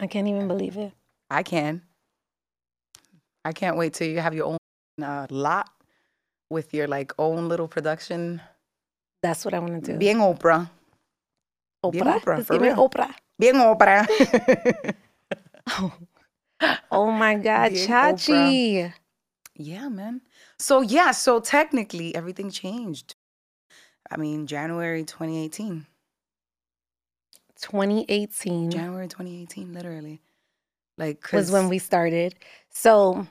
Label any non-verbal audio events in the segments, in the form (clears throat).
I can't even believe it. I can. I can't wait till you have your own uh, lot with your like own little production. That's what I want to do. Bien Oprah. Oprah. Bien Oprah, for real. Oprah. Bien Oprah. (laughs) Oh my God, Chachi. yeah, man. So yeah, so technically everything changed. I mean, January 2018. 2018 January 2018, literally. Like was when we started. So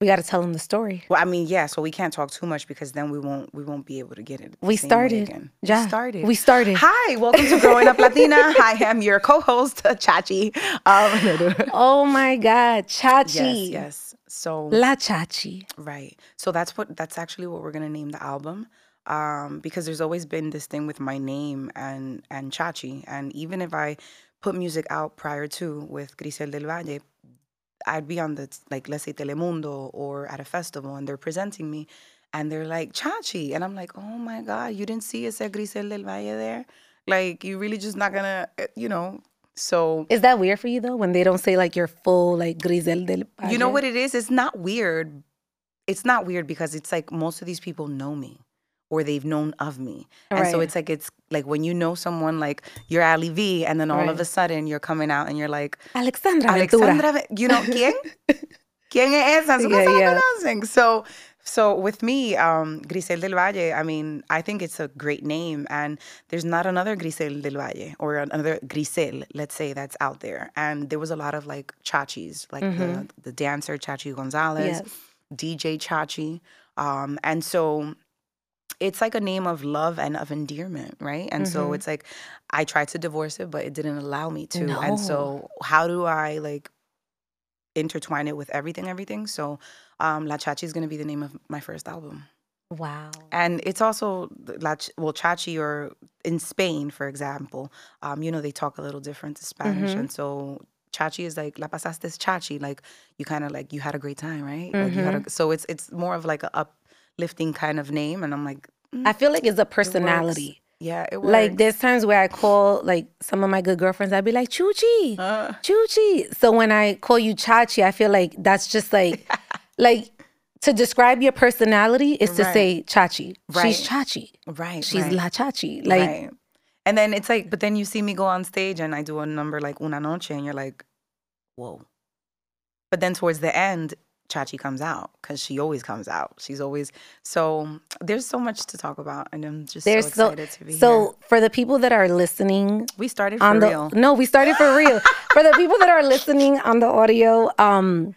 we got to tell them the story. Well, I mean, yeah. So we can't talk too much because then we won't we won't be able to get it. We started. again. Yeah, We started. We started. Hi, welcome to Growing Up Latina. (laughs) I am your co-host Chachi. Um, Oh my God, Chachi. yes, yes. So La Chachi. right. So that's what that's actually what we're gonna name the album. Um, because there's always been this thing with my name and and Chachi, and even if I put music out prior to with Grizel del Valle, I'd be on the like let's say Telemundo or at a festival, and they're presenting me, and they're like Chachi, and I'm like, oh my god, you didn't see ese Grizel del Valle there, like you really just not gonna, eh, you know. So Is that weird for you though when they don't say like your full like Grizel del you know what it is? It's not weird. It's not weird because it's like most of these people know me or they've known of me. And so it's like it's like when you know someone like you're Ali V and then all of a sudden you're coming out and you're like Alexandra Ventura. Alexandra, you know, ¿quién? (laughs) ¿Quién es esa? ¿Cómo Yeah, yeah. conocen? So so with me, um, Grizel del Valle, I mean, I think it's a great name, and there's not another Grizel del Valle or another Grizel, let's say, that's out there. And there was a lot of like chachis, like the, the dancer Chachi Gonzalez, Yes. DJ Chachi. Um, and so it's like a name of love and of endearment, right? And so it's like I tried to divorce it, but it didn't allow me to. And so how do I like intertwine it with everything, everything? So um, La Chachi is going to be the name of my first album. Wow. And it's also La Ch- well Chachi or in Spain, for example, um, you know they talk a little different to Spanish, and so Chachi is like La pasaste Chachi, like you kind of like you had a great time, right? Like you had a, so it's it's more of like a uplifting kind of name, and I'm like, mm, I feel like it's a it personality. Yeah, it works. Like there's times where I call like some of my good girlfriends, I'd be like, Chuchi, Uh, Chuchi. So when I call you Chachi, I feel like that's just like (laughs) like to describe your personality is to Right. say Chachi. Right. She's Chachi. right, She's right. La Chachi. Like right. And then it's like, but then you see me go on stage and I do a number like Una Noche, and you're like, whoa. But then towards the end, Chachi comes out because she always comes out. She's always so. There's so much to talk about, and I'm just there's so so excited to be so here. for the people that are listening We started for on the real. no, we started for real. (laughs) for the people that are listening on the audio, um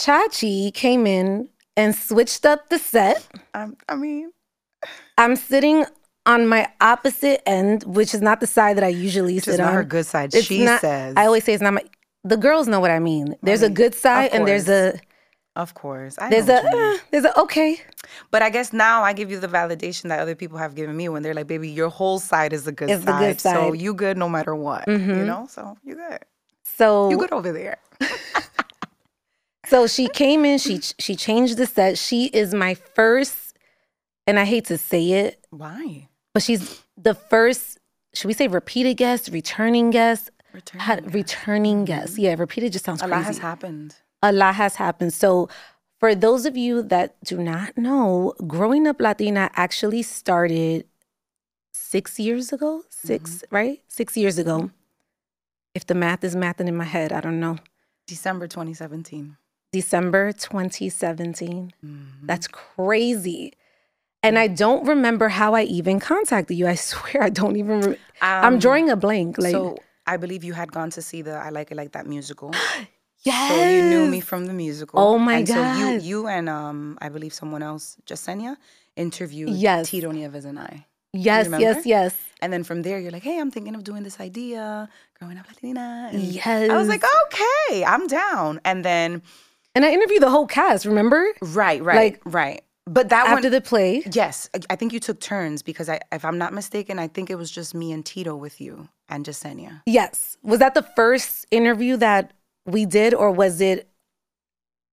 Chachi came in and switched up the set. Um, I mean, I'm sitting on my opposite end, which is not the side that I usually just sit not on. her good side. It's she not- says. I always say it's not my. The girls know what I mean. There's a good side and there's a of course. I there's a what you mean. uh, there's a okay. But I guess now I give you the validation that other people have given me when they're like, "Baby, your whole side is the good It's side. the good So you good no matter what. You know, so you good. So You good over there. (laughs) so she came in. She she changed the set. She is my first, and I hate to say it, Why? but she's the first. Should we say repeated guest, returning guest, Return. Had- returning guests. Yeah, repeated just sounds crazy. A crazy. lot has happened. a lot has happened. So, for those of you that do not know, Growing Up Latina actually started six years ago. 6 right? Six years ago. If the math is mathing in my head, I don't know. December 2017. December 2017. Mm-hmm. That's crazy. And I don't remember how I even contacted you. I (laughs) swear I don't even. Re- I'm Um, drawing a blank. Like, so I believe you had gone to see the I Like It Like That musical. yes. (gasps) So you knew me from the musical. Oh my and So you, you and um, I believe someone else, Jasenia, interviewed Yes. Tito Nieves and I. Yes, yes, yes. And then from there, you're like, hey, I'm thinking of doing this idea, growing up Latina. And Yes. I was like, okay, I'm down. And then, And I interviewed the whole cast, remember? right, right, Like, right. But that After one, the play. yes, I think you took turns because I, if I'm not mistaken, I think it was just me and Tito with you and Jasenia. Yes. Was that the first interview that we did, or was it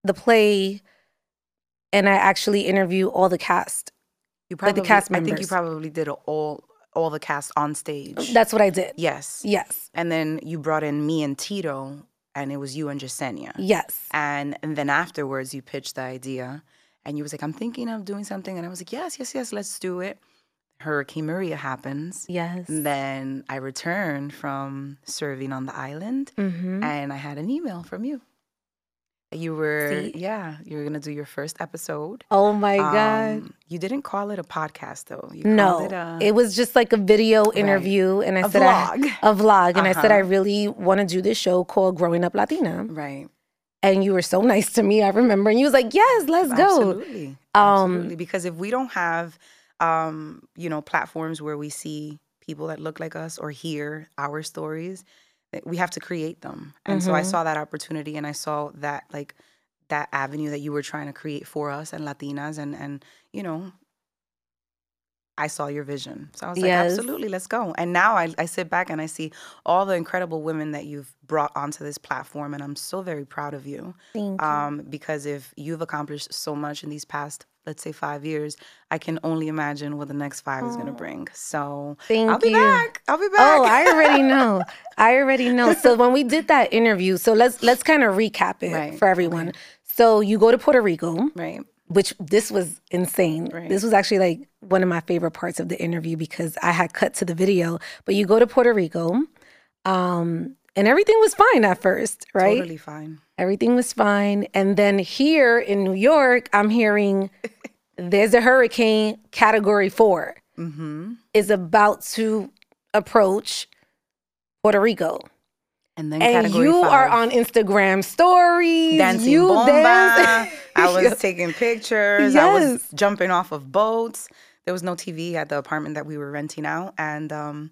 the play and I actually interview all the cast? You Like probably, the cast members. I think you probably did all all the cast on stage. That's what I did. yes. Yes. And then you brought in me and Tito, and it was you and Jasenia. Yes. And, and then afterwards, you pitched the idea, and you was like, "I'm thinking of doing something," and I was like, "Yes, yes, yes, let's do it." Hurricane Maria happens. Yes. And then I returned from serving on the island, Mm-hmm. and I had an email from you. You were, See? yeah, you were gonna do your first episode. Oh my God. Um, you didn't call it a podcast though. You No, called it a, it was just like a video interview, and I a said I, vlog. a vlog, and I said I Uh-huh. really want to do this show called Growing Up Latina, right. and you were so nice to me. I remember, and you was like, "Yes, let's go." Absolutely. Um, Absolutely. Because if we don't have, um, you know, platforms where we see people that look like us or hear our stories, we have to create them. And so I Mhm. saw that opportunity and I saw that like that avenue that you were trying to create for us and Latinas and and you know I saw your vision. So I was like, Yes. absolutely, let's go. And now I, I sit back and I see all the incredible women that you've brought onto this platform. And I'm so very proud of you Thank you. um, because if you've accomplished so much in these past, let's say, five years, I can only imagine what the next five is going to bring. So Thank I'll be you. back. I'll be back. Oh, I already know. (laughs) I already know. So when we did that interview, so let's let's kind of recap it Right, for everyone. So you go to Puerto Rico, right. which this was insane. Right. This was actually like one of my favorite parts of the interview because I had cut to the video. But you go to Puerto Rico, um, and everything was fine at first, right? Totally fine. Everything was fine. And then here in New York, I'm hearing there's a hurricane category four hmm is about to approach Puerto Rico. And then And you five, are on Instagram stories. dancing you bomba. dance. (laughs) I was (laughs) taking pictures. I was jumping off of boats. There was no TV at the apartment that we were renting out, and um,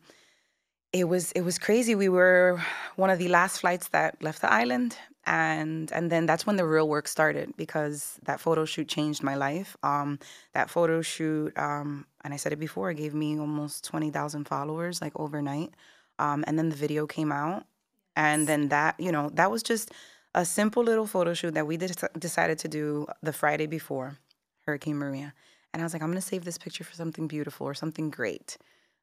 it was it was crazy. We were one of the last flights that left the island, and and then that's when the real work started because that photo shoot changed my life. Um, that photo shoot, um, and I said it before, it gave me almost twenty thousand followers like overnight. Um, and then the video came out, and then that you know that was just a simple little photo shoot that we did, decided to do the Friday before Hurricane Maria. And I was like, I'm gonna save this picture for something beautiful or something great.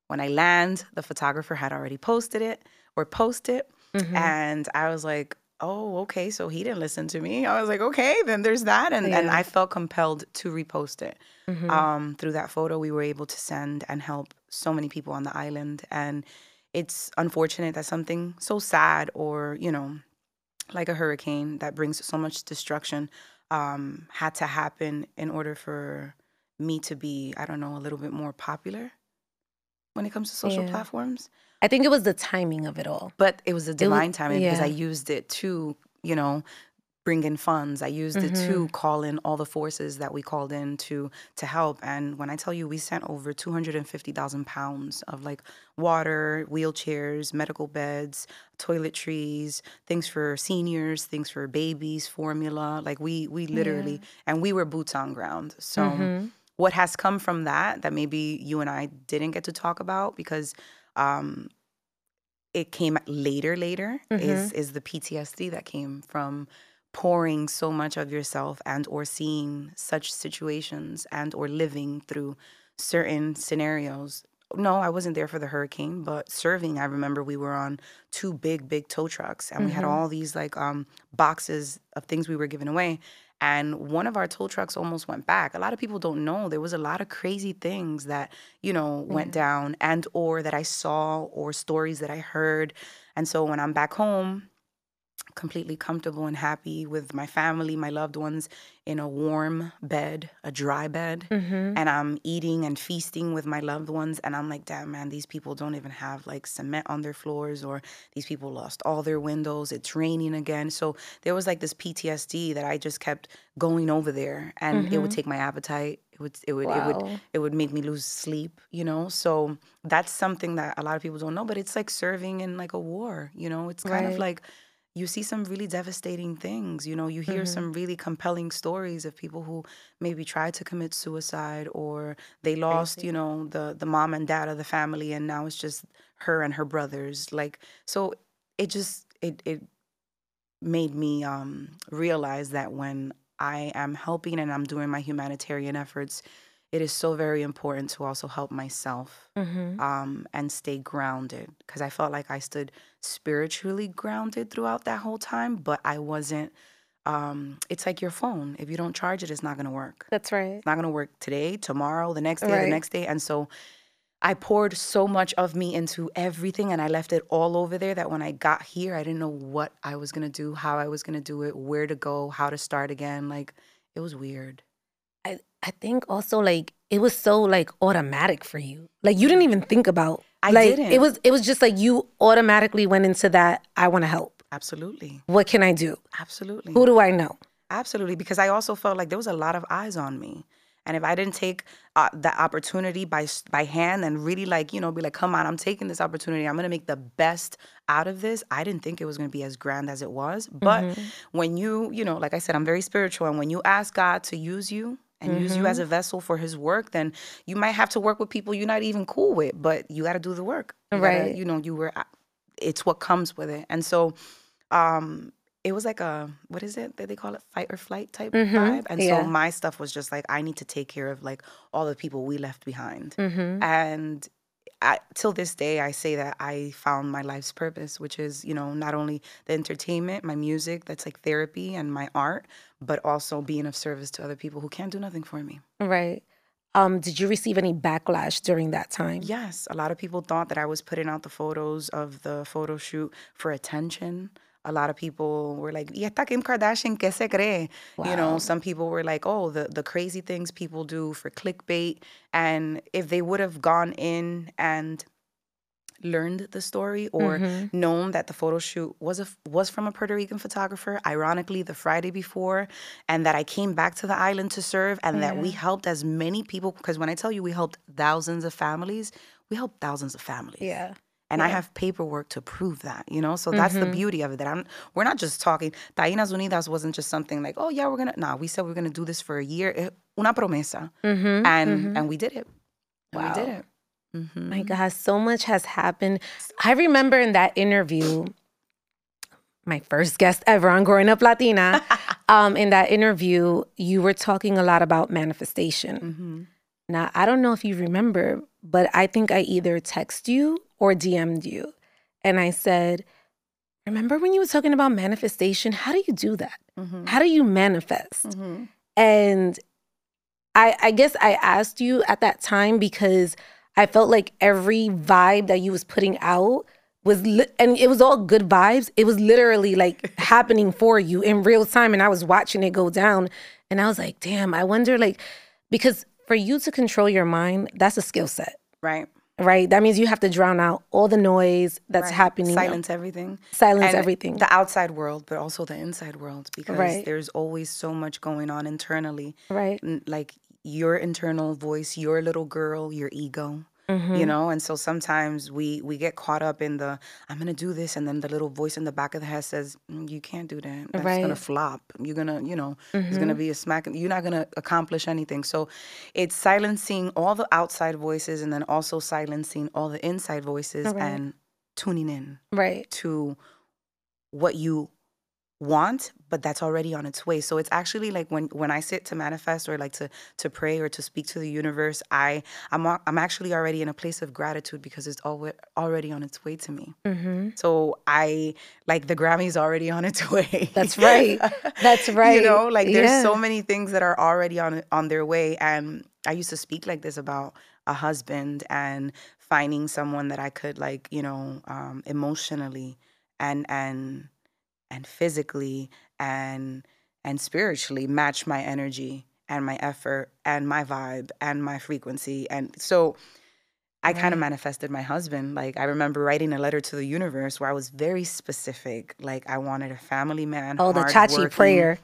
When I land, the photographer had already posted it or posted, Mhm. and I was like, oh, okay, so he didn't listen to me. I was like, okay, then there's that. And, and I felt compelled to repost it. Mhm. Um, through that photo, we were able to send and help so many people on the island. And it's unfortunate that something so sad or, you know, like a hurricane that brings so much destruction um, had to happen in order for me to be, I don't know, a little bit more popular when it comes to social Yeah. platforms. I think it was the timing of it all. But it was a divine timing because I used it to, you know, bring in funds. I used it Mm-hmm. to call in all the forces that we called in to to help. And when I tell you, we sent over two hundred and fifty thousand pounds of like water, wheelchairs, medical beds, toiletries, things for seniors, things for babies, formula. Like we we literally and we were boots on ground. So Mhm. what has come from that that maybe you and I didn't get to talk about because um it came later later is is the PTSD that came from pouring so much of yourself and or seeing such situations and or living through certain scenarios. No i wasn't there for the hurricane but serving i remember we were on two big big tow trucks and we had all these like um boxes of things we were giving away and one of our tow trucks almost went back. A lot of people don't know there was a lot of crazy things that you know went down and or that i saw or stories that i heard. And so when i'm back home completely comfortable and happy with my family, my loved ones in a warm bed, a dry bed. Mhm. And I'm eating and feasting with my loved ones. And I'm like, damn, man, these people don't even have like cement on their floors, or these people lost all their windows. It's raining again. So there was like this PTSD that I just kept going over there. And it would take my appetite. It would, it would, it would, it would make me lose sleep, you know? So that's something that a lot of people don't know, but it's like serving in like a war, you know? It's kind of like you see some really devastating things, you know? You hear some really compelling stories of people who maybe tried to commit suicide or they lost, you know, the the mom and dad of the family and now it's just her and her brothers. Like so it just it it made me um realize that when I am helping and I'm doing my humanitarian efforts, it is so very important to also help myself Mm-hmm. um, and stay grounded because I felt like I stood spiritually grounded throughout that whole time, but I wasn't. Um, it's like your phone. If you don't charge it, it's not going to work. That's right. It's not going to work today, tomorrow, the next day, Right. the next day. And so I poured so much of me into everything and I left it all over there that when I got here, I didn't know what I was going to do, how I was going to do it, where to go, how to start again. Like, it was weird. I, think also like it was so like automatic for you. Like you didn't even think about I like didn't. it was it was just like you automatically went into that I want to help. Absolutely. What can I do? Absolutely. Who do I know? Absolutely, because I also felt like there was a lot of eyes on me, and if I didn't take uh, that opportunity by by hand and really like you know be like, come on, I'm taking this opportunity. I'm gonna make the best out of this. I didn't think it was gonna be as grand as it was, but when you you know, like I said, I'm very spiritual, and when you ask God to use you. And use you as a vessel for his work, then you might have to work with people you're not even cool with, but you got to do the work. You gotta- Right. you know, you were, it's what comes with it. And so, um, it was like a what is it that they call it fight or flight type Mhm, vibe and yeah. so my stuff was just like i need to take care of like all the people we left behind Mm-hmm. and I, till this day i say that i found my life's purpose which is you know not only the entertainment my music that's like therapy and my art but also being of service to other people who can't do nothing for me Right. Um, did you receive any backlash during that time? Yes, a lot of people thought that I was putting out the photos of the photo shoot for attention. A lot of people were like, "Y esta Kim Kardashian qué se cree?" You know, some people were like, "Oh, the the crazy things people do for clickbait." And if they would have gone in and learned the story or Mhm. known that the photo shoot was a was from a Puerto Rican photographer, ironically the Friday before, and that I came back to the island to serve, and that we helped as many people. Because when I tell you we helped thousands of families, we helped thousands of families. Yeah. And I yeah. have paperwork to prove that, you know. So that's the Mhm. beauty of it. That I'm we're not just talking. Tainas Unidas wasn't just something like, oh yeah, we're gonna. Nah, we said we're gonna do this for a year. Eh, Una promesa, Mm-hmm. and and we did it. And we did Wow. it. Mhm. My God, so much has happened. I remember in that interview, my first guest ever on Growing Up Latina. (laughs) um, in that interview, you were talking a lot about manifestation. Mhm. Now, I don't know if you remember, but I think I either texted you or DM'd you. And I said, Remember when you were talking about manifestation? How do you do that? Mhm. How do you manifest? Mhm. And I, I guess I asked you at that time because I felt like every vibe that you was putting out was li- and it was all good vibes. It was literally like (laughs) happening for you in real time and I was watching it go down and I was like, "Damn, I wonder like because for you to control your mind, that's a skill set, Right. right? That means you have to drown out all the noise that's Right. happening. Silence everything. Silence And everything. The outside world, but also the inside world, because Right. there's always so much going on internally. right? Like your internal voice, your little girl, your ego. Mhm. You know, and so sometimes we we get caught up in the I'm gonna do this, and then the little voice in the back of the head says, "Mm, "You can't do that. That's gonna flop. You're gonna, you know, it's gonna be a smack. You're not gonna accomplish anything." So, it's silencing all the outside voices, and then also silencing all the inside voices, Right. and tuning in Right. to what you want but that's already on its way. So it's actually like when when i sit to manifest or like to to pray or to speak to the universe i i'm i'm actually already in a place of gratitude because it's alwa- already on its way to me. Hmm so i like the grammy's already on its (laughs) way. That's right. That's right. (laughs) you know like there's so many things that are already on on their way. And i used to speak like this about a husband and finding someone that i could like you know um emotionally and and and physically and and spiritually match my energy and my effort and my vibe and my frequency and so I kind of manifested my husband. Like I remember writing a letter to the universe where I was very specific. Like I wanted a family man. Oh, the Chachi prayer.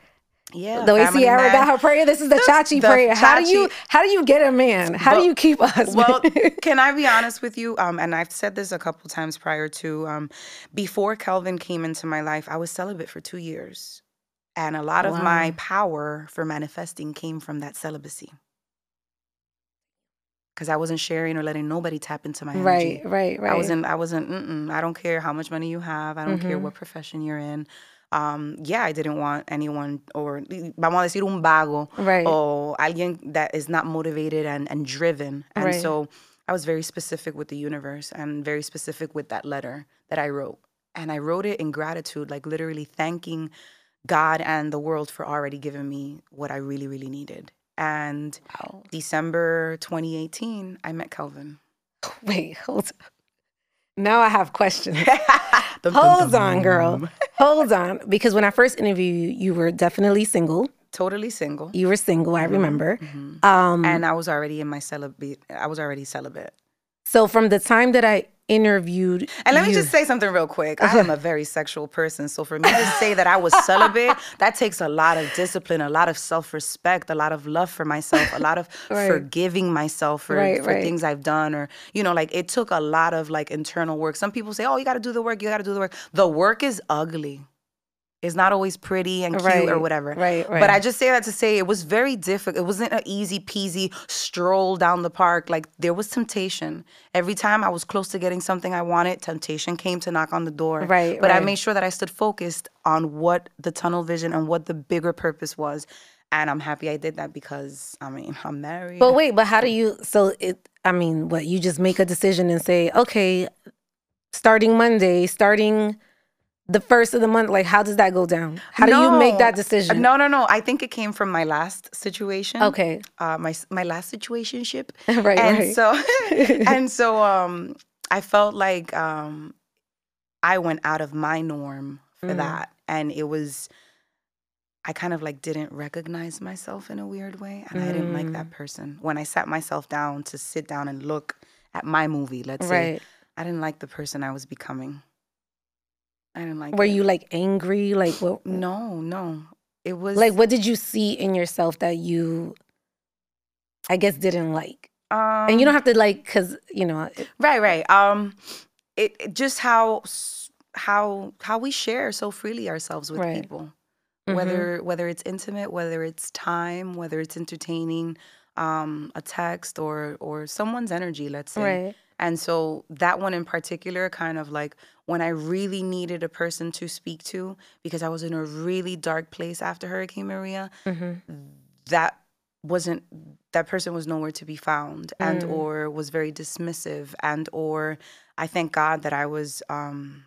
Yeah. the way Sierra got her prayer, this is the (laughs) Chachi The prayer. How do you how do you get a man? How do you keep us? (laughs) well, can I be honest with you? Um, and I've said this a couple times prior to um, before Kelvin came into my life, I was celibate for two years. And a lot of my power for manifesting came from that celibacy. Because I wasn't sharing or letting nobody tap into my energy. right, right, right. I wasn't. I wasn't. Mm-mm, I don't care how much money you have. I don't care Mhm. what profession you're in. um, yeah, I didn't want anyone or vamos a decir un vago Right. or alguien that is not motivated and, and driven. And Right. so I was very specific with the universe and very specific with that letter that I wrote. And I wrote it in gratitude, like literally thanking God and the world for already giving me what I really, really needed. And Wow. December 2018, I met Kelvin. (laughs) Wait, hold on. Now I have questions. (laughs) (laughs) Dum, Hold dum. on, girl. Hold on. Because when I first interviewed you, you were definitely single. Totally single. You were single, I remember. Mhm. Um, And I was already in my celibate. I was already celibate. so from the time that I interviewed And let me just say something real quick. I am a (laughs) very sexual person. So for me to say that I was celibate, (laughs) that takes a lot of discipline, a lot of self respect, a lot of love for myself, a lot of (laughs) Right. forgiving myself for, Right, for right. things I've done. Or, you know, like it took a lot of like internal work. Some people say, oh, you got to do the work, you got to do the work. The work is ugly. It's not always pretty and cute or whatever. right, right. But I just say that to say it was very difficult. It wasn't an easy peasy stroll down the park. Like there was temptation. Every time I was close to getting something I wanted, temptation came to knock on the door. Right, But I made sure that I stood focused on what the tunnel vision and what the bigger purpose was. And I'm happy I did that because I mean I'm married. But wait, but how do you? So it. I mean, what you just make a decision and say, okay, starting Monday, starting the first of the month. Like, how does that go down? How do you make that decision? No, no, no. I think it came from my last situation. Okay. Uh, my my last situation ship (laughs) right. and right. so (laughs) and so um i felt like um i went out of my norm for Mm. that and it was i kind of like didn't recognize myself in a weird way and i didn't like Mm. that person when i sat myself down to sit down and look at my movie let's say right. i didn't like the person i was becoming i didn't like Were it. you like angry? Like what? (sighs) no no it was Like what did you see in yourself that you, I guess, didn't like? um, And you don't have to like, cause you know, it- Right, right. Um, it, it just how how how we share so freely ourselves with Right. people, whether whether it's intimate, whether it's time, whether it's entertaining, um, a text or or someone's energy. Let's say. right. And so that one in particular, kind of like when I really needed a person to speak to because I was in a really dark place after Hurricane Maria, hmm that wasn't that person was nowhere to be found and Mm. or was very dismissive and or i thank god that i was um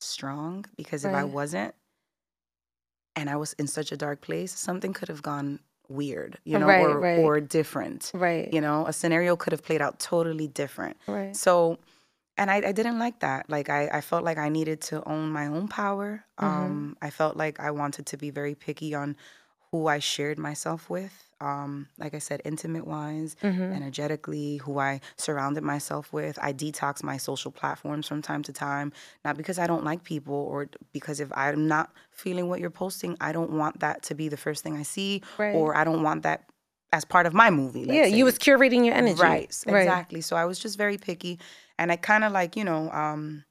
strong because if i wasn't and i was in such a dark place something could have gone weird you know Right, or right. or different Right. you know a scenario could have played out totally different Right. so and I, I didn't like that like I, I felt like i needed to own my own power Mhm. um i felt like i wanted to be very picky on who i shared myself with um like i said intimate wise hmm energetically who i surrounded myself with i detox my social platforms from time to time not because i don't like people or because if i'm not feeling what you're posting i don't want that to be the first thing i see Right. or i don't want that as part of my movie yeah, say. you was curating your energy. Right, s- exactly. So I was just very picky, and I kind of like you know, um,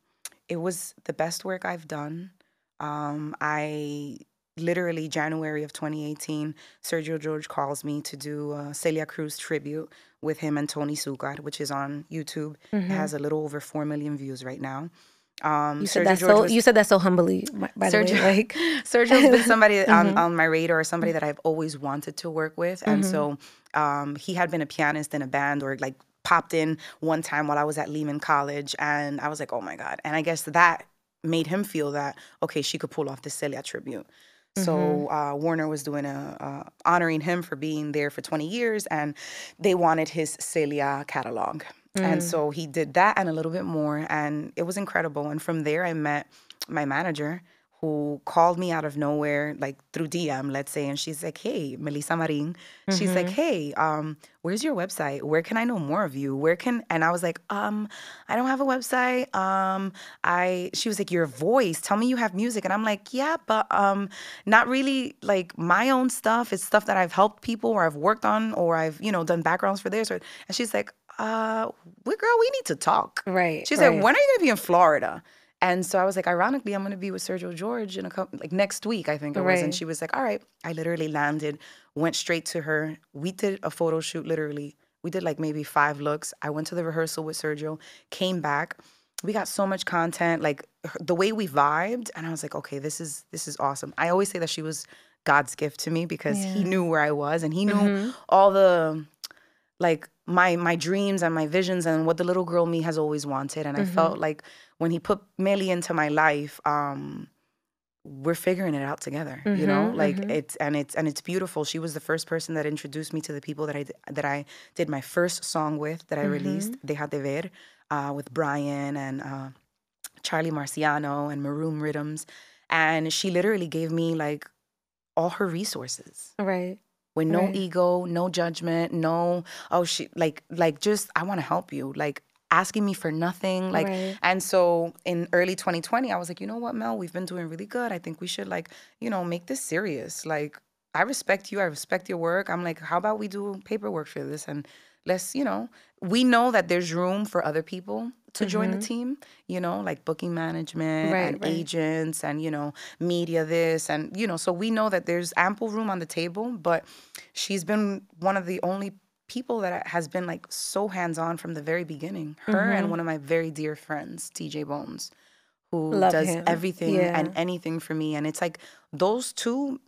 it was the best work I've done. Um, I literally January of 2018, Sergio George calls me to do a Celia Cruz tribute with him and Tony Succar, which is on YouTube. It Mhm. has a little over four million views right now. Um, You said that so. was- you said that so humbly. By by the way, Sergio- like (laughs) Sergio's been (laughs) somebody on, Mhm. on my radar, somebody that I've always wanted to work with. And Mhm. so um, he had been a pianist in a band or like popped in one time while I was at Lehman College. And I was like, oh my God. And I guess that made him feel that, okay, she could pull off the Celia tribute. So uh, Warner was doing a uh, honoring him for being there for 20 years, and they wanted his Celia catalog, and so he did that and a little bit more, and it was incredible. And from there, I met my manager, who called me out of nowhere, like through DM, let's say, and she's like, "Hey, Melissa Marin," she's like, "Hey, um, where's your website? Where can I know more of you? Where can?" And I was like, "Um, I don't have a website. Um, I." She was like, "Your voice. Tell me you have music." And I'm like, "Yeah, but um, not really like my own stuff. It's stuff that I've helped people or I've worked on or I've you know done backgrounds for theirs." Or, and she's like, "Uh, we girl, we need to talk." right. She right. said, "When are you gonna be in Florida?" And so I was like, ironically, I'm gonna be with Sergio George in a couple, like next week, I think it was. And she was like, "All right." I literally landed, went straight to her. We did a photo shoot. Literally, we did like maybe five looks. I went to the rehearsal with Sergio, came back. we got so much content, like the way we vibed, and I was like, okay, this is this is awesome. I always say that she was God's gift to me because he knew where I was and he knew Mhm. all the like my my dreams and my visions and what the little girl me has always wanted. And I Mm-hmm. felt like when he put Millie into my life, um, we're figuring it out together. You know, Mhm, like mhm. it's and it's and it's beautiful. She was the first person that introduced me to the people that I that I did my first song with that I released, Mm-hmm. Deja de Ver, uh, with Brian and uh, Charlie Marciano and Maroon Rhythms, and she literally gave me like all her resources Right. With no Right. ego, no judgment, no oh she like like just I want to help you, like asking me for nothing, like Right. and so in early 2020 I was like, you know what, Mel, we've been doing really good. I think we should like you know make this serious. Like I respect you, I respect your work. I'm like, how about we do paperwork for this and let's you know we know that there's room for other people to join the team you know like booking management Mm-hmm. Right, and right. agents and you know media this and you know so we know that there's ample room on the table but she's been one of the only people that has been like so hands-on from the very beginning her Mm-hmm. and one of my very dear friends tj bones who Love does him. everything Yeah. and anything for me and it's like those two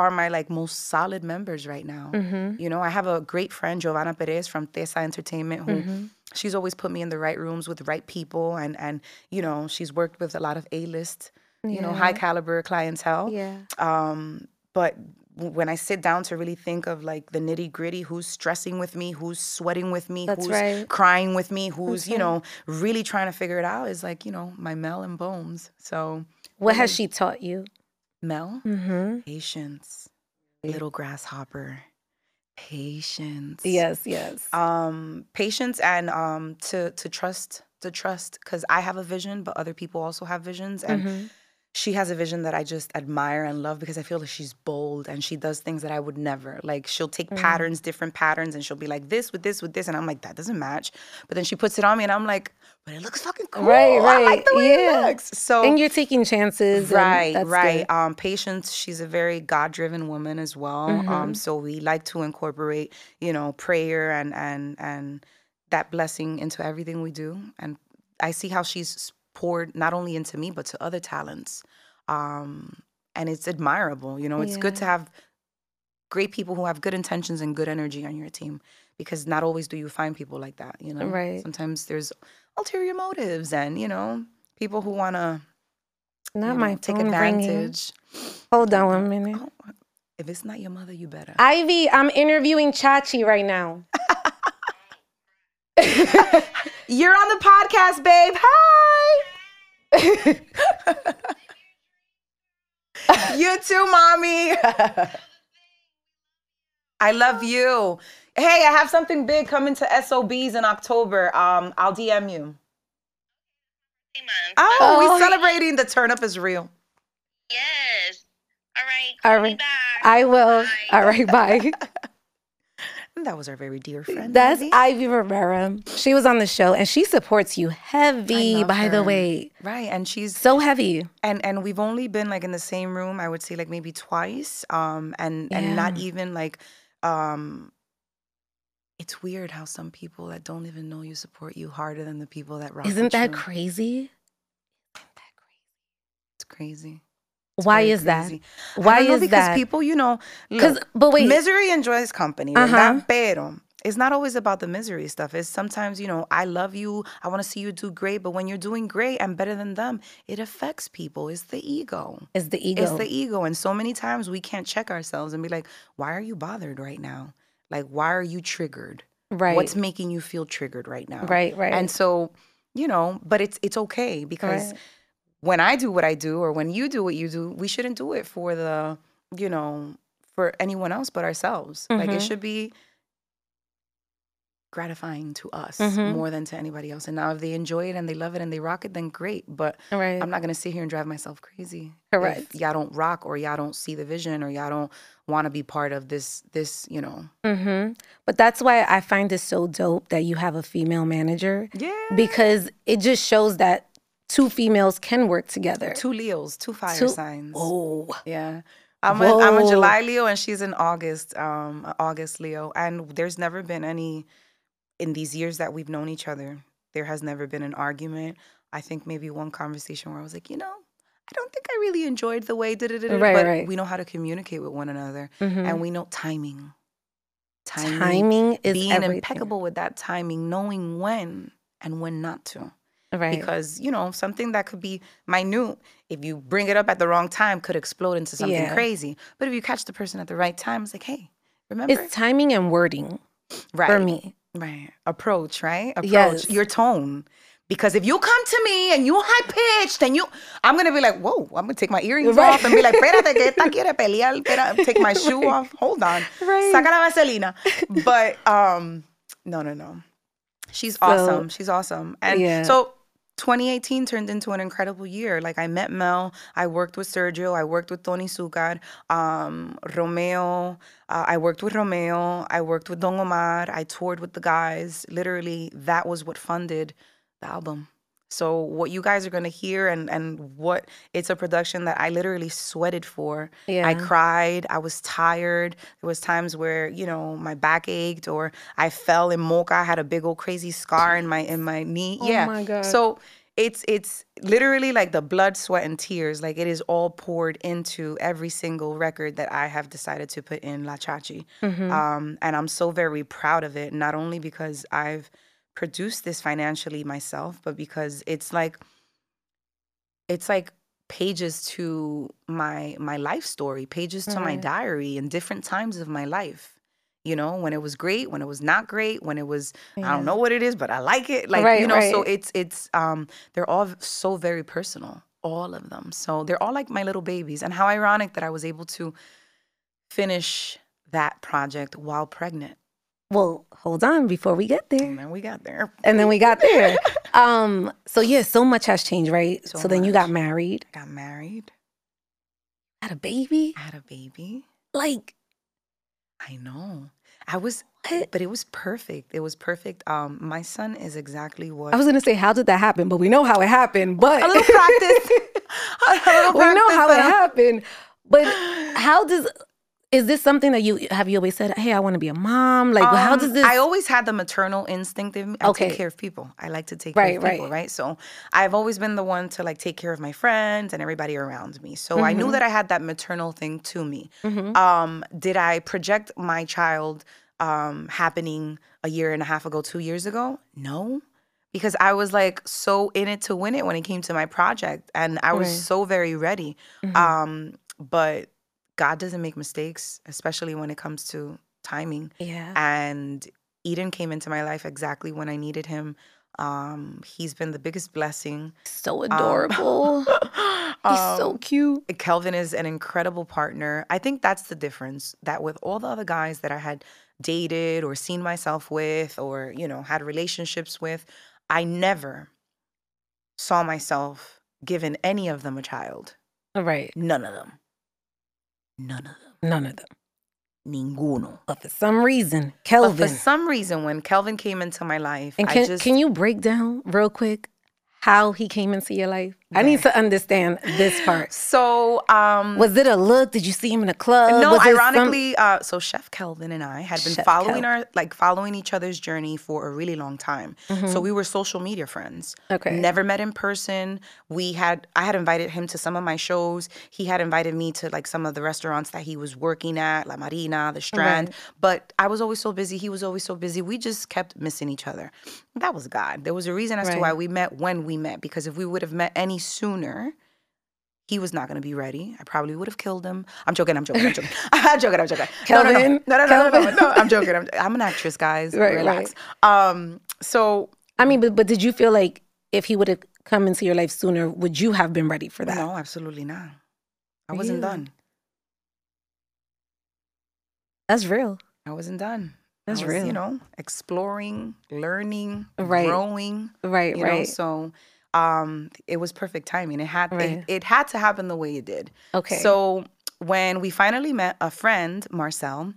are my like most solid members right now Mm-hmm. you know i have a great friend giovanna perez from tesa entertainment who Mm-hmm. she's always put me in the right rooms with the right people and and you know she's worked with a lot of a-list you know high caliber clientele Yeah. um but when i sit down to really think of like the nitty gritty who's stressing with me who's sweating with me That's who's right. crying with me who's you know really trying to figure it out is like you know my mel and bones so What has she taught you? Mel Mm-hmm. patience little grasshopper patience Yes. Yes. um patience and um to to trust to trust because i have a vision but other people also have visions and Mm-hmm. She has a vision that i just admire and love because i feel like she's bold and she does things that i would never like she'll take Mm. patterns different patterns and she'll be like this with this with this and i'm like that doesn't match but then she puts it on me and i'm like but it looks fucking cool Right, i like right, the way yeah. it looks so and you're taking chances. and right that's right good. um patience she's a very god-driven woman as well Mm-hmm. um so we like to incorporate you know prayer and and and that blessing into everything we do and i see how she's poured not only into me but to other talents um and it's admirable you know it's good to have great people who have good intentions and good energy on your team because not always do you find people like that you know Right. sometimes there's ulterior motives and you know people who want to Not my know, take phone ringing. advantage. Hold on one minute. Oh, if it's not your mother, you better. Ivy, I'm interviewing Chachi right now. (laughs) You're on the podcast, babe. Hi. (laughs) you too, mommy. I love you. Hey, I have something big coming to SOBs in October. Um, I'll DM you. Oh, Oh. we're celebrating. The turn up is real. Yes. All right. All call me right. back. I will. Bye. All right, bye. (laughs) That was our very dear friend. That's Ivy. Ivy Rivera. She was on the show and she supports you heavy, by the way. right, and she's So heavy. and and we've only been like in the same room i would say like maybe twice um and and not even like um it's weird how some people that don't even know you support you harder than the people that rock Isn't that you. crazy? it's crazy It's Why is that? crazy. I Why is because that? people you know Because, but wait, misery enjoys company Uh-huh. ¿verdad? pero it's not always about the misery stuff. It's sometimes, you know, I love you. I want to see you do great. But when you're doing great and better than them, it affects people. It's the ego. it's the ego. It's the ego. And so many times we can't check ourselves and be like, why are you bothered right now? Like, why are you triggered? right. What's making you feel triggered right now? right, right. And so, you know, but it's it's okay because Right. When I do what I do or when you do what you do, we shouldn't do it for the, you know, for anyone else but ourselves. Like it Mhm. should be gratifying to us Mhm. more than to anybody else. And now if they enjoy it and they love it and they rock it, then great. But right. I'm not gonna sit here and drive myself crazy. Correct. If y'all don't rock or y'all don't see the vision or y'all don't want to be part of this this, you know. Mm-hmm. But that's why I find it so dope that you have a female manager Yeah. because it just shows that two females can work together. Two Leos, two fire Two- signs. Oh, Yeah. I'm a, I'm a July Leo and she's an August, um, August Leo. And there's never been any, in these years that we've known each other, there has never been an argument. I think maybe one conversation where I was like, you know, I don't think I really enjoyed the way did it, Right, but right. we know how to communicate with one another, Mhm. and we know timing. Timing, timing is being everything. impeccable with that timing, knowing when and when not to Right. because you know something that could be minute if you bring it up at the wrong time could explode into something Yeah. crazy but if you catch the person at the right time it's like hey remember it's timing and wording right for me. right approach right approach Yes. your tone because if you come to me and you high pitched and you i'm gonna be like whoa i'm gonna take my earrings Right. off and be like espérate que esta (laughs) quiere pelear Espera, take my shoe off hold on Right. saca la vaselina (laughs) but um no no no she's awesome she's awesome and Yeah. so 2018 turned into an incredible year. Like I met Mel, I worked with Sergio, I worked with Tony Succar, um, Romeo, uh, I worked with Romeo, I worked with Don Omar, I toured with the guys. Literally, that was what funded the album. So what you guys are gonna hear and and what it's a production that I literally sweated for. Yeah. I cried. I was tired. There was times where you know my back ached or I fell in Mocha. I had a big old crazy scar in my in my knee. Oh yeah. my God. So it's it's literally like the blood, sweat, and tears. Like it is all poured into every single record that I have decided to put in La Chachi. Mm-hmm. Um, and I'm so very proud of it. Not only because I've produced this financially myself, but because it's like it's like pages to my my life story, pages to my diary in different times of my life. You know, when it was great, when it was not great, when it was I don't know what it is, but I like it. Like Right, you know, so it's it's um they're all so very personal, all of them. So they're all like my little babies. And how ironic that I was able to finish that project while pregnant. Well, hold on before we get there. And then we got there. And then we got there. (laughs) um, so yeah, so much has changed, right? So, So then you got married, I got married. had a baby. I had a baby. Like I know. I was what? but it was perfect. It was perfect. Um my son is exactly what I was gonna say, how did that happen? But we know how it happened. But a little practice. (laughs) (laughs) a little we know how but, it happened. But (sighs) how does is this something that you have you always said, Hey, I want to be a mom? Like how Um, does this I always had the maternal instinct in me. I Okay. take care of people. I like to take Right, care of people, right. right. So I've always been the one to like take care of my friends and everybody around me. So I knew that I had that maternal thing to me. Mhm. Um, did I project my child um, happening a year and a half ago, two years ago? No. Because I was like so in it to win it when it came to my project. And I was Right. so very ready. Mhm. Um, but God doesn't make mistakes, especially when it comes to timing. Yeah. And Eden came into my life exactly when I needed him. Um, he's been the biggest blessing. So adorable. (laughs) He's so Um, cute. Kelvin is an incredible partner. I think that's the difference. That with all the other guys that I had dated or seen myself with or, you know, had relationships with, I never saw myself giving any of them a child. Right. None of them. None of them. None of them. Ninguno. But for some reason, But Kelvin. for some reason, when Kelvin came into my life, and I can just can you break down real quick how he came into your life? I need to understand this part. so um Was it a look? Did you see him in a club? no, Was it some- ironically, uh, so Chef Kelvin and I had been Chef following our like following each other's journey for a really long time. So we were social media friends. Mm-hmm. Okay. Never met in person. We had I had invited him to some of my shows. He had invited me to like some of the restaurants that he was working at, La Marina, the Strand. But I was always so busy. He was always so busy. We just kept missing each other. That was God. There was a reason as to why we met when we met. Because if we would have met any sooner, he was not going to be ready. I probably would have killed him. I'm joking. I'm joking. I'm joking. (laughs) I'm joking. I'm joking. No, no, no, Kelvin, no, no, no, no, no, Kelvin. no. I'm joking. I'm, I'm an actress, guys. Right, Relax. Um. So I mean, but but did you feel like if he would have come into your life sooner, would you have been ready for that? no, absolutely not. I wasn't done. That's real. I wasn't done. That's was, real. You know, exploring, learning, Right. growing. Right, You know, right. so um, it was perfect timing. It had Right. it, it had to happen the way it did. Okay. So when we finally met, a friend, Marcel,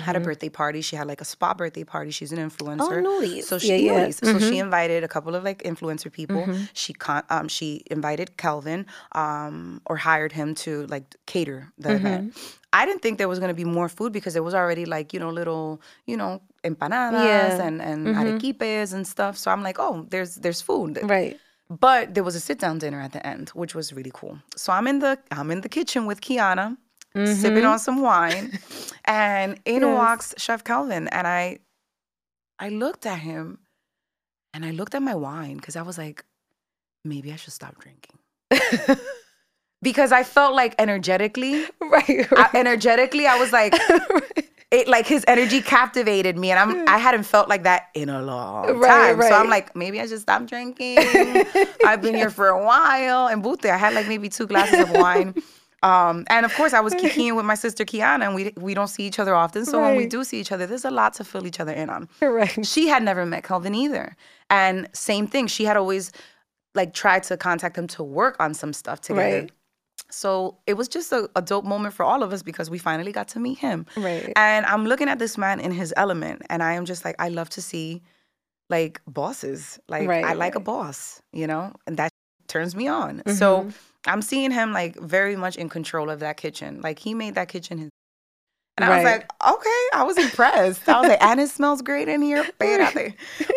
had a Mhm. birthday party. She had like a spa birthday party. She's an influencer. oh, influencer. So she yeah, yeah. nudies. So she Mhm. invited a couple of like influencer people. Mhm. She con- um she invited Kelvin um or hired him to like cater the event. Mm-hmm. I didn't think there was gonna be more food because there was already like you know little you know empanadas Yeah. and and Mhm. arequipes and stuff. So I'm like, oh, there's there's food. right. But there was a sit down dinner at the end, which was really cool. So I'm in the I'm in the kitchen with Kiana, sipping on some wine, (laughs) and in Mm-hmm. Yes. walks Chef Kelvin, and I I looked at him, and I looked at my wine because I was like, maybe I should stop drinking (laughs) because I felt like energetically, (laughs) right, I- right. energetically, I was like. It like his energy (laughs) captivated me, and I'm I hadn't felt like that in a long Right, time. So I'm like, maybe I should stop drinking. (laughs) I've been here for a while, and Bute, I had like maybe two glasses of wine. (laughs) Um, and of course, I was kikiing with my sister Kiana, and we we don't see each other often. So when we do see each other, there's a lot to fill each other in on. Correct. She had never met Kelvin either, and same thing. She had always like tried to contact him to work on some stuff together. Right. So it was just a, a dope moment for all of us because we finally got to meet him. Right. And I'm looking at this man in his element, and I am just like, I love to see like bosses. Like Right, I like a boss, you know, and that turns me on. So Mhm. I'm seeing him like very much in control of that kitchen. Like he made that kitchen his. And I was like, okay, I was impressed. I was like, and it smells great in here. (laughs)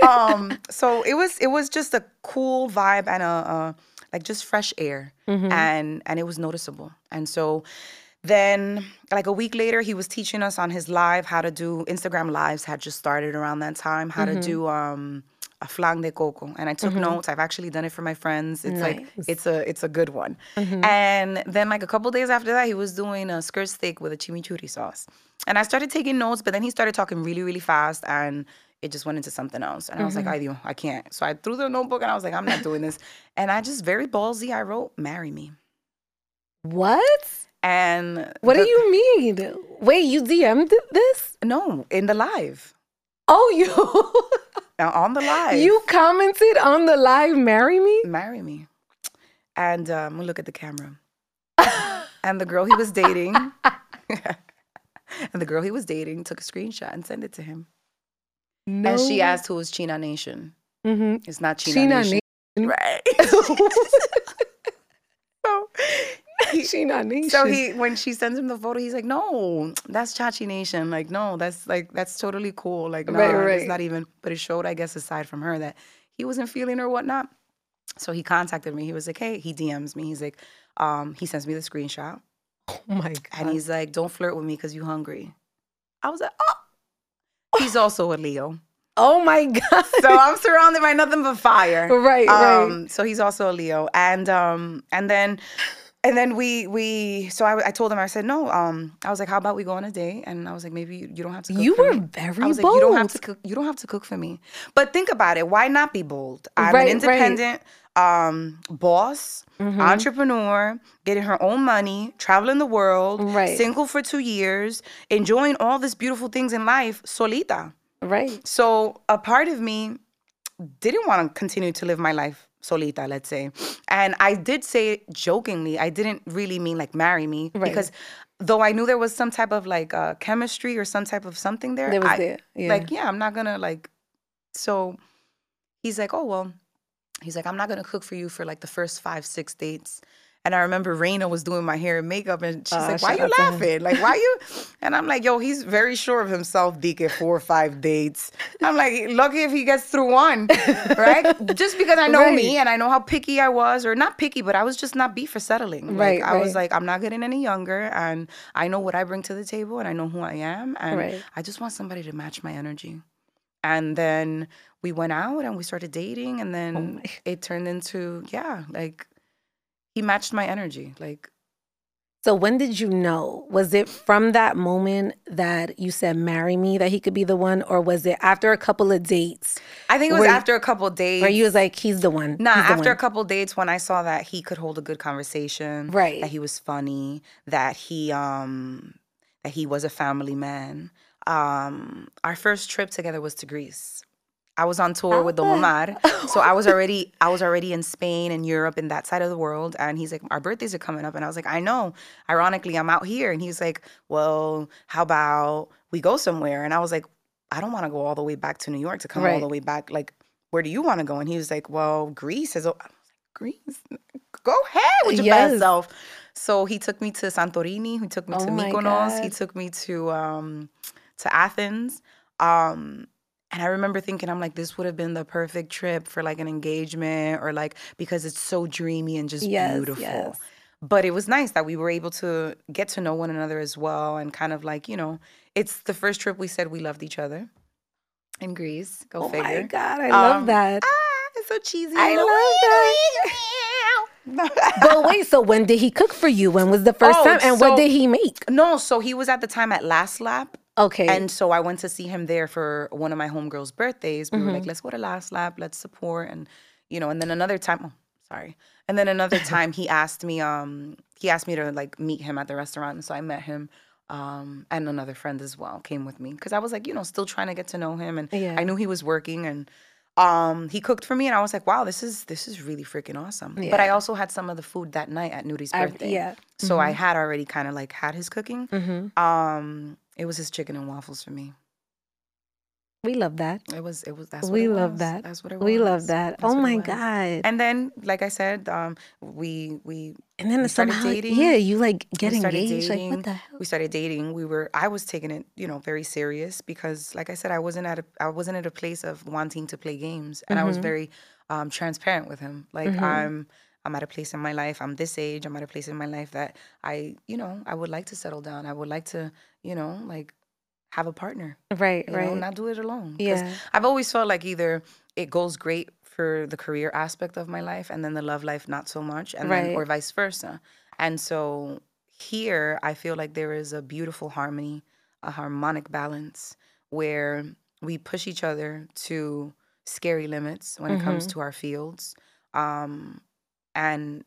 Um, so it was it was just a cool vibe and a, a like just fresh air, Mhm. and and it was noticeable. And so then like a week later, he was teaching us on his live how to do Instagram lives had just started around that time how to do um a flan de coco and I took notes. I've actually done it for my friends. It's like it's a it's a good one. And then like a couple days after that, he was doing a skirt steak with a chimichurri sauce. And I started taking notes, but then he started talking really, really fast and it just went into something else. And I was like, I do, I can't. So I threw the notebook and I was like, I'm not doing this. (laughs) And I just very ballsy, I wrote, marry me. What? And What the- do you mean? Wait, you DM'd this? No, in the live. Oh, you (laughs) Now on the live. you commented on the live "Marry Me"? marry me. And um, look at the camera. (laughs) and the girl he was dating, and the girl he was dating took a screenshot and sent it to him. No. And she asked who was China Nation. Mm-hmm. It's not China, China Nation. Nation. Right. (laughs) so, he, China Nation. so he when she sends him the photo, he's like, "No, that's Chachi Nation. Like, no, that's like that's totally cool. Like, no, Right, it's not even." But it showed, I guess, aside from her, that he wasn't feeling or whatnot. So he contacted me. He was like, "Hey," he DMs me. He's like, um, he sends me the screenshot, Oh my god. and he's like, "Don't flirt with me because you hungry." I was like, "Oh." He's also a Leo, oh my (laughs) god. so I'm surrounded by nothing but fire. right, right. Um, so he's also a Leo, and um, and then, and then we we. So I, I told him I said no. Um, I was like, how about we go on a date? And I was like, maybe you, don't have to. Cook you were me. very I was bold. like, you don't have to cook. You don't have to cook for me. But think about it. Why not be bold? I'm Right, an right. Um, boss, Mhm. entrepreneur, getting her own money, traveling the world, Right. single for two years, enjoying all these beautiful things in life, solita. Right. So a part of me didn't want to continue to live my life solita, let's say. And I did say it jokingly, I didn't really mean like marry me Right. because though I knew there was some type of like uh, chemistry or some type of something there, There was I, there. Yeah. like yeah, I'm not gonna like. So he's like, oh well, he's like, I'm not gonna cook for you for like the first five six dates. And I remember Raina was doing my hair and makeup, and she's Aw, like, "Why you out to him. laughing? Like, why you?" (laughs) And I'm like, "Yo, he's very sure of himself. Dike four or five dates. I'm like, lucky if he gets through one, (laughs) right? just because I know Right. me and I know how picky I was, or not picky, but I was just not beat for settling. Like, Right, I was like, I'm not getting any younger, and I know what I bring to the table, and I know who I am, and Right. I just want somebody to match my energy. And then we went out and we started dating, and then Oh (laughs) it turned into yeah, like he matched my energy. Like So when did you know? Was it from that moment that you said marry me that he could be the one, or was it after a couple of dates I think it was you- after a couple dates where you was like, he's the one? Nah, the after a one. couple dates when I saw that he could hold a good conversation, Right. That he was funny, that he um that he was a family man. Um our first trip together was to Greece. I was on tour with Don Omar. (laughs) So I was already I was already in Spain and Europe and that side of the world and he's like our birthdays are coming up and I was like I know. Ironically, I'm out here and he's like, "Well, how about we go somewhere?" And I was like, "I don't want to go all the way back to New York to come all the way back like where do you want to go?" And he was like, "Well, Greece is." o-" I was like, "Greece, go ahead with your Yes. best self." So he took me to Santorini. He took me Oh to my Mykonos. He took me to um, to Athens. Um, And I remember thinking, I'm like, this would have been the perfect trip for like an engagement or like because it's so dreamy and just Yes, beautiful. yes. But it was nice that we were able to get to know one another as well and kind of like, you know, it's the first trip we said we loved each other in Greece. Go Oh figure. my god, I love Um, that. Ah, it's so cheesy. I love that. (laughs) But wait, so when did he cook for you? When was the first Oh, time? And so- what did he make? no, so he was at the time at Last Lap. Okay. And so I went to see him there for one of my homegirls' birthdays. We were Mm-hmm. like, let's go to Last Lap, let's support. And, you know, and then another time, oh, sorry. And then another (laughs) time he asked me, um, he asked me to like meet him at the restaurant. And so I met him. Um, and another friend as well came with me because I was like, you know, still trying to get to know him. And Yeah. I knew he was working and um, he cooked for me and I was like, wow, this is this is really freaking awesome. But I also had some of the food that night at Nudi's I- birthday. yeah. So I had already kind of like had his cooking. Mhm. Um, it was his chicken and waffles for me. We love that. It was. It was. That's what We love was. that. That's what it was. We love that. That's oh my god. And then, like I said, um, we we And then we started somehow, dating. yeah, you like get engaged. Like dating. what the hell? We started dating. We were. I was taking it, you know, very serious because, like I said, I wasn't at a. I wasn't at a place of wanting to play games, and I was Mhm. very um, transparent with him. Like Mhm. I'm. I'm at a place in my life. I'm this age. I'm at a place in my life that I, you know, I would like to settle down. I would like to, you know, like have a partner. Right, You know, right. not do it alone. Yeah. I've always felt like either it goes great for the career aspect of my life and then the love life not so much and then or vice versa. And so here I feel like there is a beautiful harmony, a harmonic balance where we push each other to scary limits when it comes Mhm. to our fields. Um and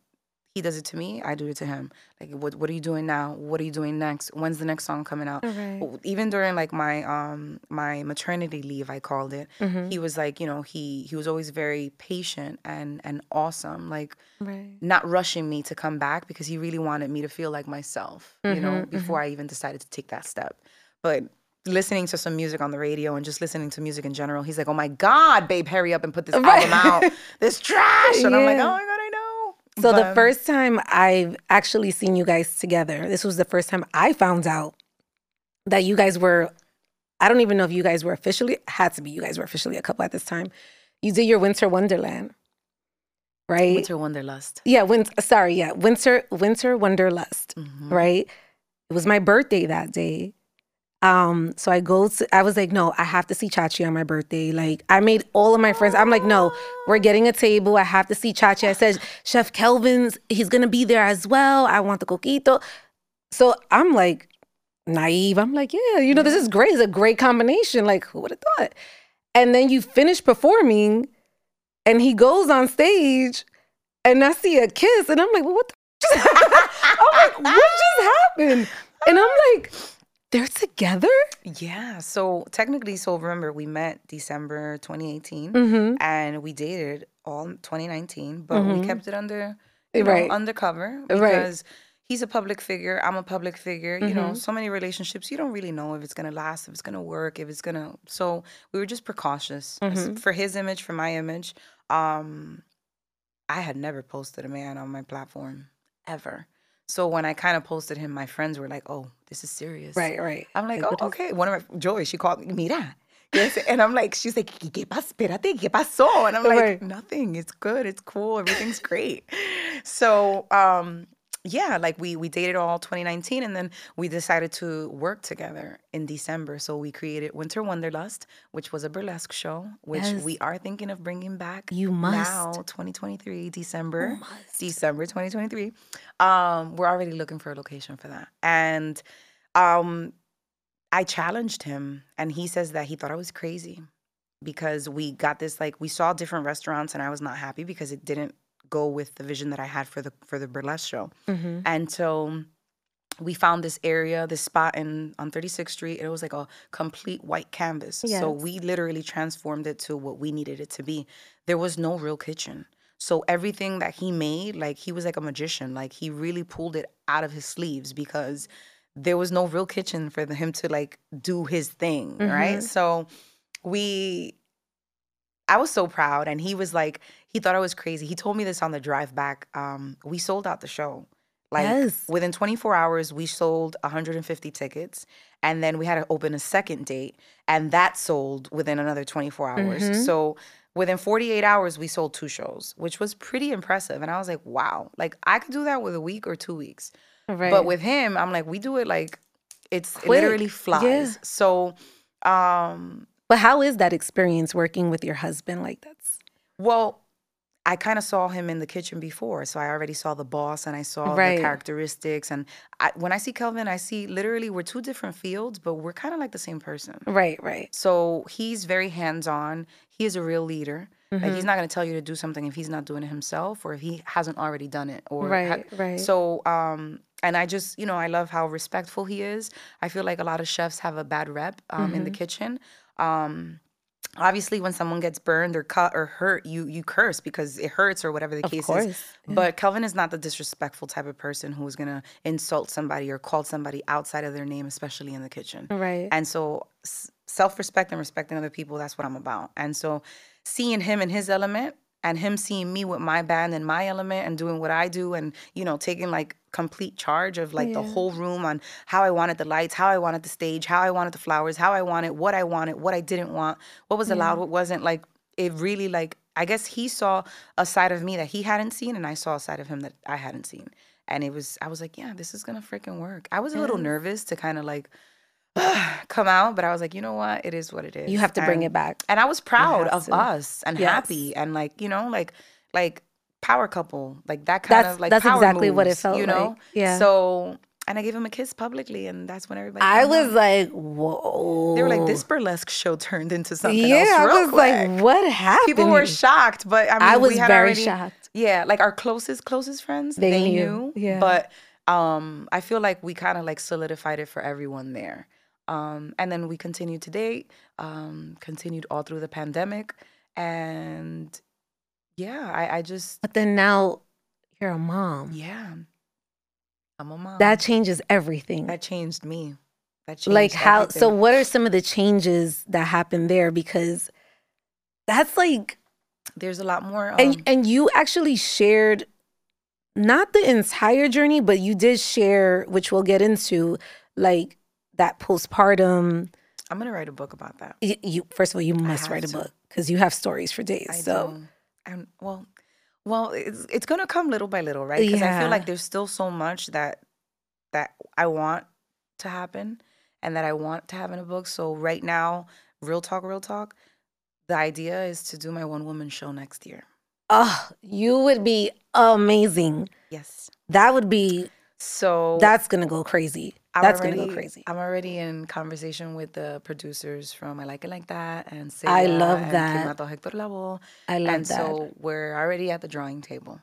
he does it to me, I do it to him. Like what what are you doing now? What are you doing next? When's the next song coming out? Right. even during like my um my maternity leave i called it Mhm. he was like you know he he was always very patient and and awesome like Right. not rushing me to come back because he really wanted me to feel like myself you know Mhm, before i even decided to take that step but listening to some music on the radio and just listening to music in general he's like oh my god babe hurry up and put this (laughs) Right. album out this trash and i'm like (laughs) oh my god i know So the first time I've actually seen you guys together, this was the first time I found out that you guys were. I don't even know if you guys were officially had to be. You guys were officially a couple at this time. You did your Winter Wonderland, right? winter Wonderlust. Yeah, winter. Sorry, yeah, winter winter wonderlust, Mhm. right? It was my birthday that day. Um, so I go to I was like, no, I have to see Chachi on my birthday. Like I made all of my friends. I'm like, no, we're getting a table. I have to see Chachi. I said, Chef Kelvin's, he's gonna be there as well. I want the coquito. So I'm like naive. I'm like, yeah, you know, this is great. It's a great combination. Like, who would have thought? And then you finish performing, and he goes on stage, and I see a kiss, and I'm like, well, what the? (laughs) I'm like, what just happened? And I'm like, they're together? Yeah. So technically, so remember, we met December 2018 Mm-hmm. and we dated all 2019, but we Mhm. kept it under, you know, Right. undercover Right. because he's a public figure. I'm a public figure. You know, Mhm. so many relationships, you don't really know if it's going to last, if it's going to work, if it's going to. So we were just precautious Mhm. for his image, for my image. Um, I had never posted a man on my platform ever. So when I kind of posted him, my friends were like, "Oh, this is serious." Right, right. I'm like, what oh, is- okay. One of my Joy, she called me, mira. Yes. And I'm like, she's like, ¿qué pasa? Espérate, ¿qué pasó? And I'm like, Right. nothing. It's good. It's cool. Everything's great. So, um, yeah, like we we dated all 2019, and then we decided to work together in December. So we created Winter Wonderlust, which was a burlesque show, which Yes. we are thinking of bringing back. You must now, must. 2023, December. must. December 2023. Um, we're already looking for a location for that. And um, I challenged him, and he says that he thought I was crazy because we got this like we saw different restaurants, and I was not happy because it didn't go with the vision that I had for the for the burlesque show. Mm-hmm. And so we found this area, this spot in on 36th Street. It was like a complete white canvas. So we literally transformed it to what we needed it to be. There was no real kitchen. So everything that he made, like he was like a magician. Like he really pulled it out of his sleeves because there was no real kitchen for him to like do his thing, right? Mhm. So we I was so proud and he was like he thought I was crazy. He told me this on the drive back. Um we sold out the show. Like Yes. within 24 hours, we sold 150 tickets, and then we had to open a second date, and that sold within another 24 hours. Mhm. So within 48 hours, we sold two shows, which was pretty impressive. And I was like, wow, like I could do that with a week or two weeks. Right. But with him, I'm like, we do it like it's it Quick. literally flies. Yeah. So, um, but how is that experience working with your husband? Like that's well, I kind of saw him in the kitchen before, so I already saw the boss and I saw Right. the characteristics. And I, when I see Kelvin, I see literally we're two different fields, but we're kind of like the same person. right, right. So he's very hands on. He is a real leader. Like Mm-hmm. he's not going to tell you to do something if he's not doing it himself or if he hasn't already done it. Or ha- Right, right. So um, and I just you know I love how respectful he is. I feel like a lot of chefs have a bad rep um, Mm-hmm. in the kitchen. Um, obviously, when someone gets burned or cut or hurt, you you curse because it hurts or whatever the Of case is. course. But Kelvin is not the disrespectful type of person who is gonna insult somebody or call somebody outside of their name, especially in the kitchen. Right. And so self respect and respecting other people, that's what I'm about. And so seeing him in his element and him seeing me with my band and my element and doing what I do and, you know, taking like complete charge of like the whole room on how I wanted the lights, how I wanted the stage, how I wanted the flowers, how I wanted, what I wanted, what I didn't want, what was allowed, what wasn't. Like it really like I guess he saw a side of me that he hadn't seen and I saw a side of him that I hadn't seen. And it was I was like, yeah, this is gonna freaking work. I was a little nervous to kind of like (sighs) come out, but I was like, you know what? It is what it is. You have to bring And- it back. And I was proud of to. us and Yes. happy and like, you know, like like power couple, like that kind That's- of like that's exactly what it moves, felt you know? like. Yeah. So and I gave him a kiss publicly and that's when everybody I was out. like, whoa. they were like, this burlesque show turned into something else. Yeah, else. I was quick. like, what happened? People were shocked, but I mean, I was we had very already- shocked. Yeah, like our closest, closest friends, They they, knew, knew. yeah. But um, I feel like we kind of like solidified it for everyone there. Um, and then we continued to date, um, continued all through the pandemic, and yeah, I, I just But then now you're a mom. yeah, I'm a mom. That changes everything. that changed me. That changed like how so what are some of the changes that happened there because that's like There's a lot more. Um, and and you actually shared not the entire journey but you did share which we'll get into like that postpartum I'm gonna write a book about that. you, you first of all you must write a to. book because you have stories for days I so do. and well, well, it's it's gonna come little by little, right? Because I feel like there's still so much that that I want to happen and that I want to have in a book. So right now, real talk, real talk. The idea is to do my one woman show next year. oh you would be amazing Yes. that would be So that's gonna go crazy. I'm that's gonna go crazy. I'm already in conversation with the producers from I Like It Like That and I love and that. Primato Hector i love and that. so we're already at the drawing table.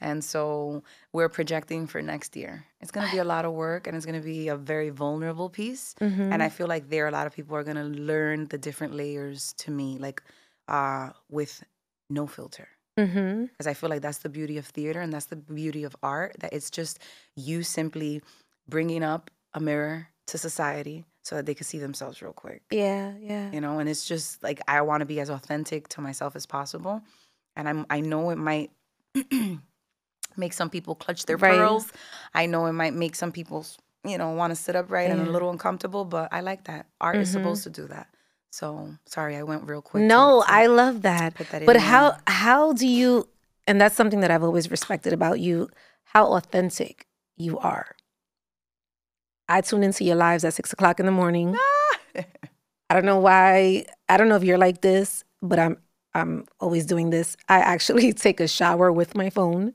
And so we're projecting for next year. It's going to be a lot of work and it's going to be a very vulnerable piece. Mhm. and i feel like there are a lot of people are going to learn the different layers to me like uh with no filter Mhm. because i feel like that's the beauty of theater and that's the beauty of art that it's just you simply bringing up a mirror to society so that they can see themselves real quick. Yeah yeah. You know and it's just like i want to be as authentic to myself as possible and i'm i know it might (clears throat) make some people clutch their Right. pearls. I know it might make some people you know want to sit upright and a little uncomfortable but i like that. Art is supposed to do that so sorry i went real quick No, to I love that. that But there. how how do you and that's something that I've always respected about you, how authentic you are. I tune into your lives at six o'clock in the morning. (laughs) I don't know why. I don't know if you're like this, but I'm I'm always doing this. I actually (laughs) take a shower with my phone.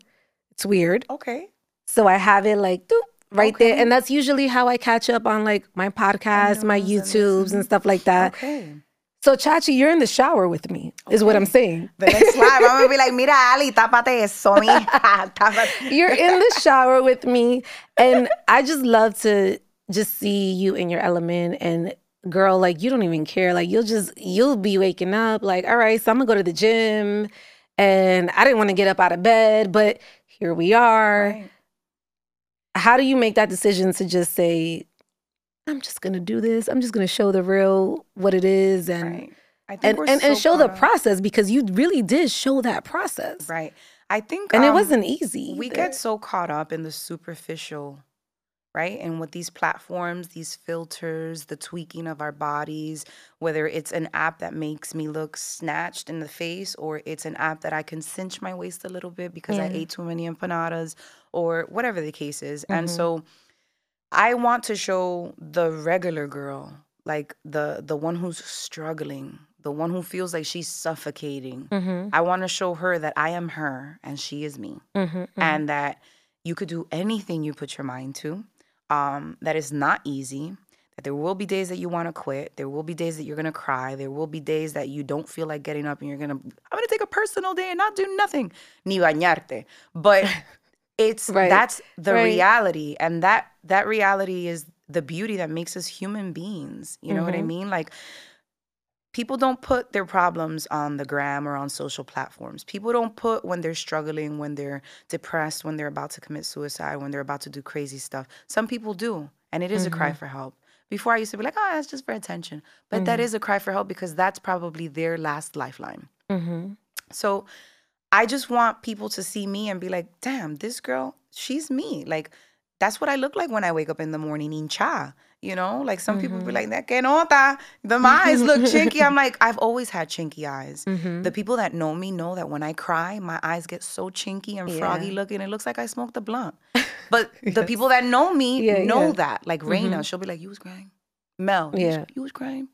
It's weird. okay So I have it like doop, right there. And that's usually how I catch up on like my podcasts, my news and this YouTubes and stuff like that. okay So Chachi, you're in the shower with me, is what I'm saying. the next live i'm gonna be like mira (laughs) ali tápate eso mi (laughs) Tápate." You're in the shower with me. And I just love to just see you in your element and girl, like you don't even care. Like you'll just you'll be waking up like, all right, so I'm gonna go to the gym. And I didn't want to get up out of bed, but here we are. Right. How do you make that decision to just say, I'm just gonna do this. I'm just gonna show the real what it is and right. I think and, we're and, and show the up- process because you really did show that process. Right. I think and it um, wasn't easy. we either. get so caught up in the superficial right and with these platforms these filters the tweaking of our bodies whether it's an app that makes me look snatched in the face or it's an app that i can cinch my waist a little bit because i ate too many empanadas or whatever the case is and Mhm. so i want to show the regular girl like the the one who's struggling the one who feels like she's suffocating Mhm, i want to show her that i am her and she is me mhm, mhm. and that you could do anything you put your mind to. Um, that is not easy. That there will be days that you want to quit. There will be days that you're gonna cry. There will be days that you don't feel like getting up and you're gonna. I'm gonna take a personal day and not do nothing. Ni bañarte. But (laughs) it's Right, that's the right. reality, and that that reality is the beauty that makes us human beings. You know what I Mhm. mean? Like people don't put their problems on the gram or on social platforms. People don't put when they're struggling, when they're depressed, when they're about to commit suicide, when they're about to do crazy stuff. Some people do, and it is a cry for help. Before I used to be like, oh, that's just for attention. But that is a cry for help because that's probably their last lifeline. Mhm. So I just want people to see me and be like, damn, this girl, she's me. Like, that's what I look like when I wake up in the morning in cha. You know, like some people be like, that que nota, the eyes look chinky. I'm like, (laughs) I've always had chinky eyes. Mhm. The people that know me know that when I cry, my eyes get so chinky and froggy Yeah. looking. It looks like I smoked a blunt. (laughs) But the people that know me Yeah, know yeah. that. Like Raina, she'll be like, "You was crying." Mel, you was- Yeah. you was crying,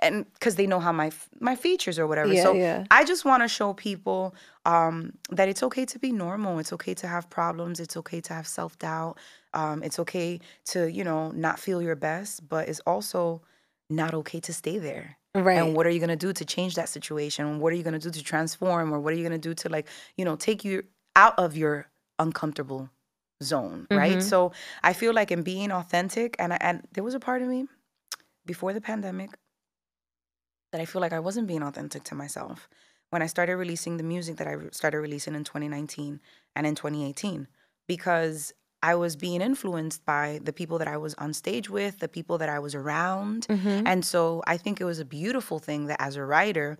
and because they know how my my features or whatever. Yeah, so yeah. I just want to show people um, that it's okay to be normal. It's okay to have problems. It's okay to have self doubt. Um, it's okay to you know not feel your best, but it's also not okay to stay there. Right. And what are you gonna do to change that situation? What are you gonna do to transform, or what are you gonna do to like you know take you out of your uncomfortable zone, right? Mhm. So I feel like in being authentic, and I, and there was a part of me before the pandemic that I feel like I wasn't being authentic to myself when I started releasing the music that I started releasing in 2019 and in 2018 because I was being influenced by the people that I was on stage with, the people that I was around. Mhm. And so I think it was a beautiful thing that as a writer,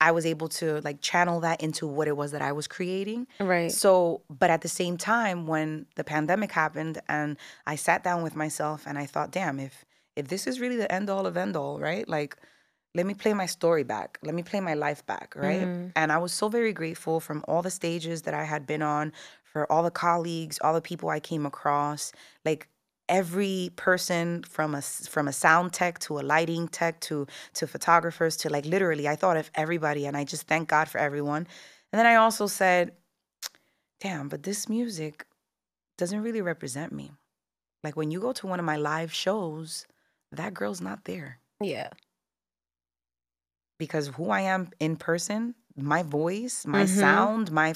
I was able to like channel that into what it was that I was creating. Right. So, but at the same time, when the pandemic happened and I sat down with myself and I thought, damn, if if this is really the end all of end all, right? Like, let me play my story back. Let me play my life back, right? Mhm. And I was so very grateful from all the stages that I had been on, for all the colleagues, all the people I came across, like every person from a from a sound tech to a lighting tech to to photographers to like literally I thought of everybody and I just thank God for everyone. And then I also said, damn, but this music doesn't really represent me. Like when you go to one of my live shows, that girl's not there Yeah. Because who I am in person, my voice, my Mhm. sound, my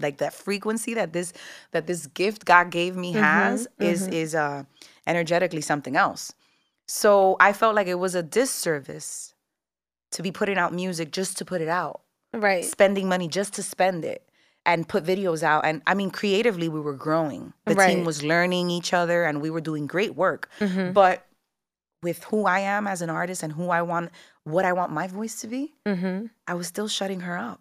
like that frequency that this that this gift God gave me has is mhm. is uh energetically something else. So I felt like it was a disservice to be putting out music just to put it out Right. spending money just to spend it and put videos out and i mean creatively we were growing the Right. team was learning each other and we were doing great work Mhm. but with who i am as an artist and who i want what i want my voice to be Mhm. i was still shutting her up.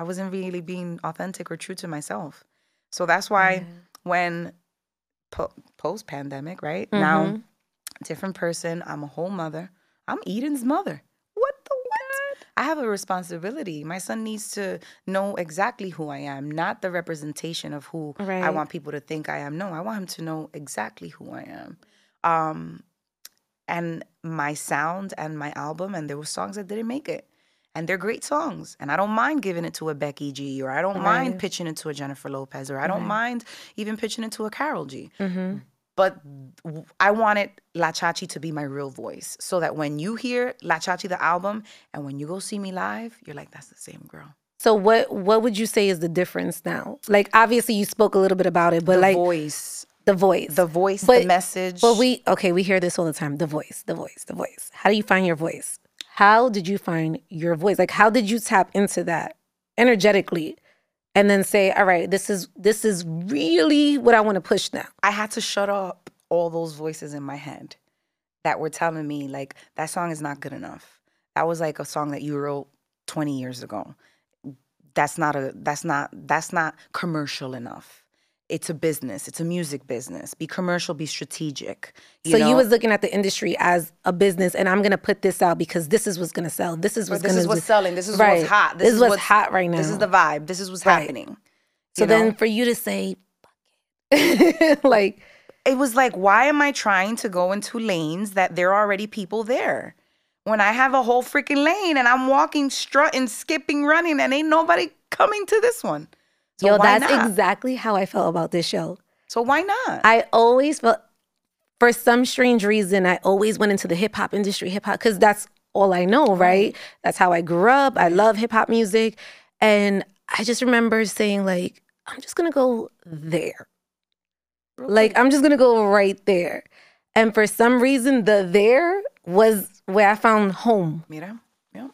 I wasn't really being authentic or true to myself. So that's why Yeah. when po- post pandemic right? Now Mhm. different person i'm a whole mother. I'm eden's mother. What the what? I have a responsibility. My son needs to know exactly who i am not the representation of who i want people to think i am. No i want him to know exactly who i am. Um and my sound and my album and there were songs that didn't make it and they're great songs and i don't mind giving it to a becky g or i don't mind pitching it to a jennifer lopez or i don't Right. mind even pitching it to a Karol G Mhm. but I wanted La Chachi to be my real voice so that when you hear La Chachi the album and when you go see me live, you're like, that's the same girl. So what what would you say is the difference now? Like obviously you spoke a little bit about it, but the like voice, the voice. the voice, But- the message. But we okay, we hear this all the time. The voice, the voice, the voice. How do you find your voice? How did you find your voice? Like how did you tap into that energetically and then say, "All right, this is this is really what I want to push now." I had to shut up all those voices in my head that were telling me like that song is not good enough. That was like a song that you wrote 20 years ago. that's not a that's not that's not commercial enough. It's a business. It's a music business. Be commercial. Be strategic. You so know? you was looking at the industry as a business, and I'm gonna put this out because this is what's gonna sell. This is what's this gonna is what's selling. This is Right. what's hot. This is what's what's hot right now. This is the vibe. This is what's Right. happening. So know? then for you to say, (laughs) like it was like, why am I trying to go into lanes that there are already people there? When I have a whole freaking lane and I'm walking, strutting, skipping, running, and ain't nobody coming to this one. So yo, that's not? exactly how I felt about this show. so why not? I always felt, for some strange reason, I always went into the hip hop industry, hip hop, because that's all I know, right? That's how I grew up. I love hip hop music. And I just remember saying, like, I'm just gonna go there. Like, I'm just gonna go right there. And for some reason, the there was where I found home. Mira, yeah,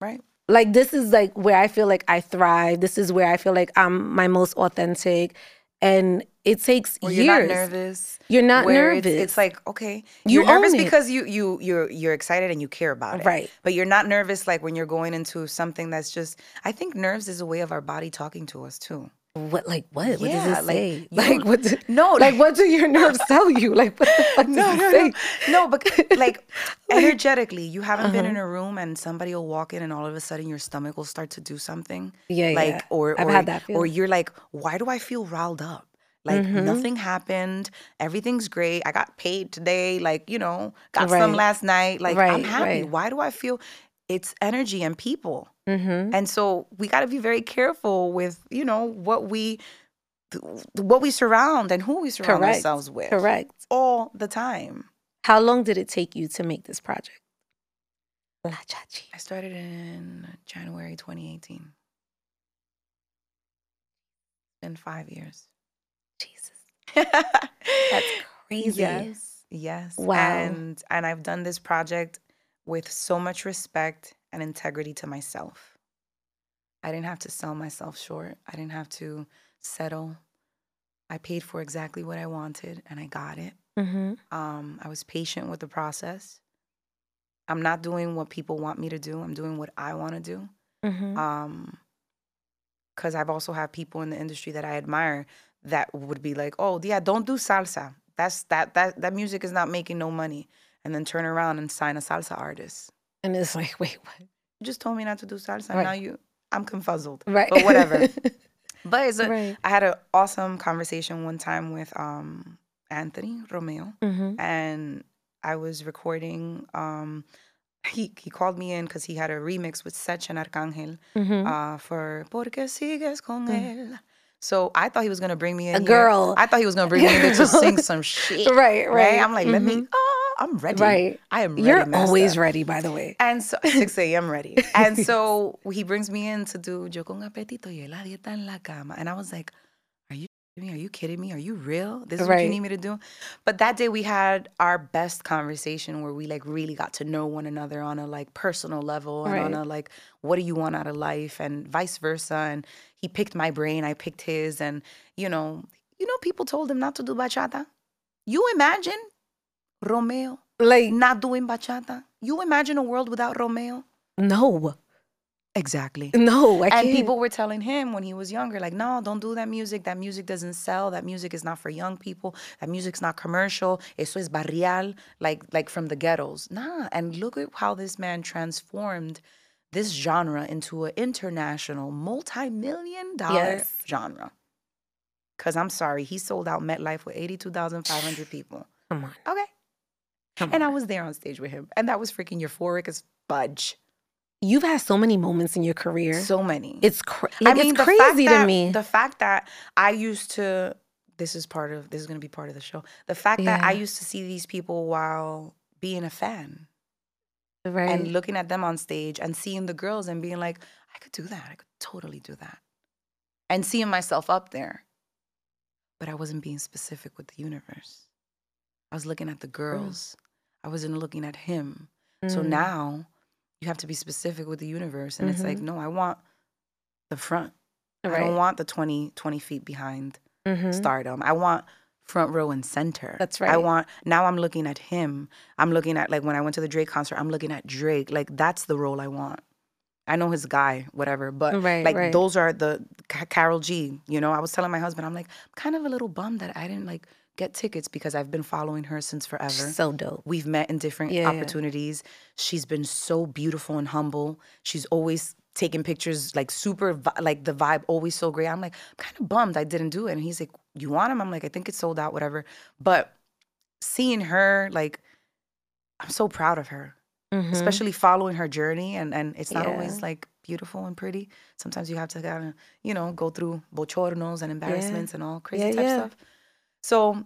right. Like, this is like where I feel like I thrive. This is where I feel like I'm my most authentic. And it takes Or years. you're not nervous. You're not nervous. It's, it's like okay, You you're nervous it. because you you you're you're excited and you care about it, Right. But you're not nervous like when you're going into something that's just. I think nerves is a way of our body talking to us too. What like what? What Yeah, does it like, say? Like what? Do, (laughs) No, like what do your nerves (laughs) tell you? Like what the fuck no, does no, it no, say? no. But (laughs) like energetically, you haven't been Uh-huh. in a room and somebody will walk in and all of a sudden your stomach will start to do something. Yeah, like yeah. or I've or, had that or you're like, why do I feel riled up? Like Mhm. nothing happened. Everything's great. I got paid today. Like you know, got some last night. Like I'm happy. right. Why do I feel? It's energy and people. Mm-hmm. And so we got to be very careful with you know what we what we surround and who we surround Correct. ourselves with Correct. all the time. How long did it take you to make this project? La Chachi. I started in January 2018. Been five years. Jesus. That's (laughs) That's crazy. Yes, yes. Wow. And and I've done this project with so much respect and integrity to myself. I didn't have to sell myself short. I didn't have to settle. I paid for exactly what I wanted and I got it. Mm-hmm. Um, I was patient with the process. I'm not doing what people want me to do. I'm doing what I want to do. Mm-hmm. um because i've also had people in the industry that i admire that would be like oh yeah don't do salsa that's that that that music is not making no money and then turn around and sign a salsa artist and it's like, (laughs) wait, what? you just told me not to do salsa Right. now you i'm confuzzled Right. but whatever (laughs) but it's a, right. i had an awesome conversation one time with um anthony romeo Mm-hmm. and I was recording. Um, he he called me in because he had a remix with Sech and Arcangel Mm-hmm. uh, for Porque sigues con Mm. él. So I thought he was gonna bring me in. A here- girl. I thought he was gonna bring me in to (laughs) sing some shit. right, right. I'm like, let me. Mhm. Oh, I'm ready. Right. I am. Ready, You're always ready, by the way. And so 6 a.m. ready. And (laughs) so he brings me in to do Yo con apetito y la dieta en la cama. And I was like, Are you kidding me? Are you kidding me? Are you real? This is what you need me to do? But that day we had our best conversation where we like really got to know one another on a like personal level and on a like, what do you want out of life? And vice versa. And he picked my brain, I picked his. And you know, you know, people told him not to do bachata. You imagine Romeo Like, not doing bachata. You imagine a world without Romeo? no, Exactly. no, I And can't. people were telling him when he was younger, like, no, don't do that music. That music doesn't sell. That music is not for young people. That music's not commercial. Eso es barrial, like like from the ghettos. Nah. And look at how this man transformed this genre into an international, multi-million dollar Yes. genre. Cause I'm sorry, he sold out MetLife with 82,500 people. Come on. Okay. Come And I was there on stage with him. And that was freaking euphoric as fudge. You've had so many moments in your career. So many. it's cra- like, it's the fact crazy to that- me. The fact that I used to, this is part of, this is going to be part of the show. The fact that I used to see these people while being a fan right. and looking at them on stage and seeing the girls and being like, I could do that. I could totally do that. And seeing myself up there. But I wasn't being specific with the universe. I was looking at the mm. girls. I wasn't looking at him. So Mm. now you have to be specific with the universe. And it's like, Mhm. no, I want the front. I don't want the 20, 20 feet behind Mhm. stardom. I want front row and center. That's right. I want, now I'm looking at him. I'm looking at, like, when I went to the Drake concert, I'm looking at Drake. Like, that's the role I want. I know his guy, whatever, but Right, like right. those are the Karol G. You know, I was telling my husband, I'm like, I'm kind of a little bummed that I didn't like get tickets because I've been following her since forever. So dope. We've met in different Yeah, yeah. opportunities. She's been so beautiful and humble. She's always taking pictures, like super, like the vibe always so great. I'm like, I'm kind of bummed I didn't do it. And he's like, You want him? I'm like, I think it's sold out, whatever. But seeing her, like, I'm so proud of her, Mhm. especially following her journey. And and it's not Yeah. always like beautiful and pretty. Sometimes you have to kind of, you know, go through bochornos and embarrassments and all crazy Yeah, type yeah. stuff. So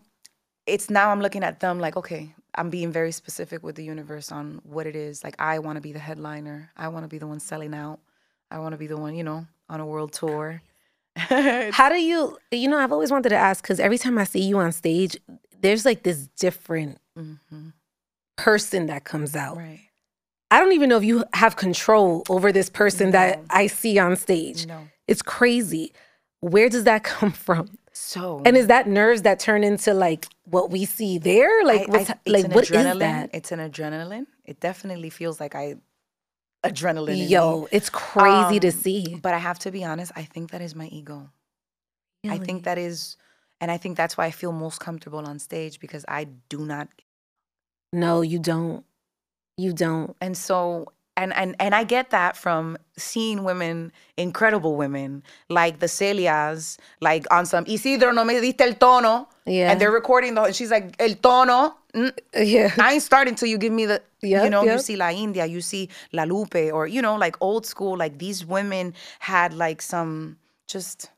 it's now I'm looking at them like, okay, I'm being very specific with the universe on what it is. Like, I want to be the headliner. I want to be the one selling out. I want to be the one, you know, on a world tour. (laughs) How do you, you know, I've always wanted to ask because every time I see you on stage, there's like this different Mhm. person that comes out. Right. I don't even know if you have control over this person that I see on stage. No. It's crazy. Where does that (laughs) come from? So, And is that nerves that turn into like what we see there? Like, I- I- what's, it's like an what is adrenaline. that? It's an adrenaline. It definitely feels like I adrenaline. Yo, it's crazy to Um, see. But I have to be honest. I think that is my ego. I think that is, and I think that's why I feel most comfortable on stage because I do not No, you don't. You don't. And so and and and I get that from seeing women, incredible women, like the Celias, like on some Isidro no me diste el tono. Yeah. And they're recording the and she's like, el tono. mm, Yeah. I ain't starting till you give me the you Yep, know, you see La India, you see La Lupe, or you know, like old school, like these women had like some just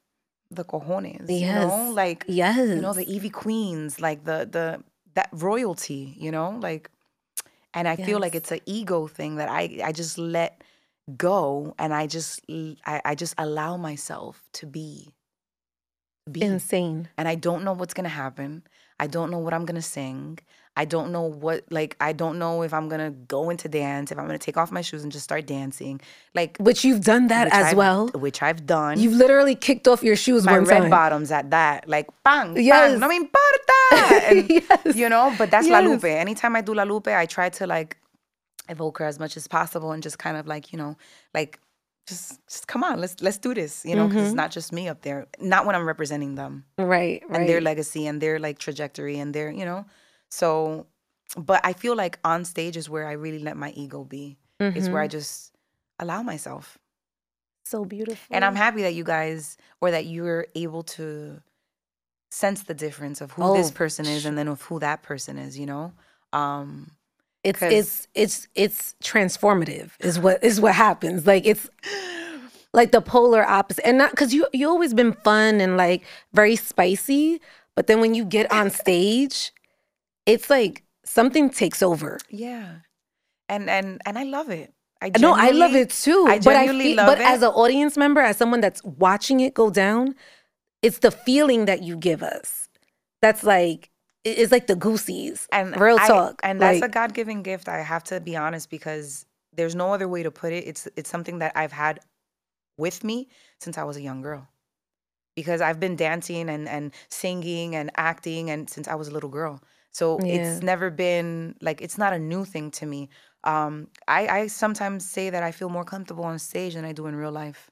the cojones. You know? Yes. Like Yes. you know the Ivy Queens, like the the that royalty, you know, like, and I feel like it's an ego thing that I I just let go and I just I just allow myself to be, be, insane. and I don't know what's gonna happen. I don't know what I'm gonna sing. I don't know what like I don't know if I'm gonna go into dance, if I'm gonna take off my shoes and just start dancing, like Which you've done that as I've- well. which I've done You've literally kicked off your shoes my one red time. bottoms at that, like bang, Yes. bang, no me importa. (laughs) And, Yes. You know, but that's La Lupe. Anytime I do La Lupe, I try to like evoke her as much as possible and just kind of like, you know, like just just come on, let's let's do this, you know, because it's mm-hmm. not just me up there. Not when I'm representing them Right, right. and their legacy and their like trajectory and their, you know. So but I feel like on stage is where I really let my ego be. Is where I Mm-hmm. just allow myself. so beautiful. And I'm happy that you guys or that you're able to sense the difference of who this Oh, person is and then of who that person is, you know? Um it's it's it's it's transformative is what is what happens. Like it's like the polar opposite. And not because you you always been fun and like very spicy, but then when you get on (laughs) stage, it's like something takes over. yeah. And and and I love it. I No, I love it too. I but I feel, but it. as an audience member, as someone that's watching it go down, it's the feeling that you give us. That's like it's like the goosies. and real I- talk. and that's like, a God-given gift. I have to be honest because there's no other way to put it. It's it's something that I've had with me since I was a young girl. Because I've been dancing and and singing and acting and since I was a little girl. So Yeah. it's never been like it's not a new thing to me. Um I I sometimes say that I feel more comfortable on stage than I do in real life.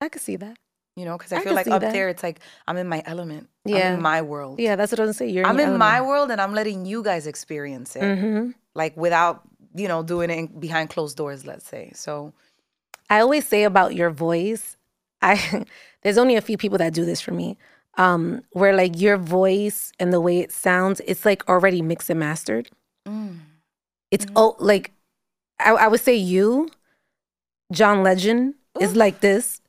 I could see that. You know, because I I feel like up that. there it's like I'm in my element. I'm Yeah. in my world. Yeah, that's what I'm gonna. You're I'm in my world and I'm letting you guys experience it hmm like without you know doing it behind closed doors let's say so I always say about your voice, I (laughs) there's only a few people that do this for me. Um, where like your voice and the way it sounds, it's like already mixed and mastered. It's oh like I, I would say you, John Legend, is like this.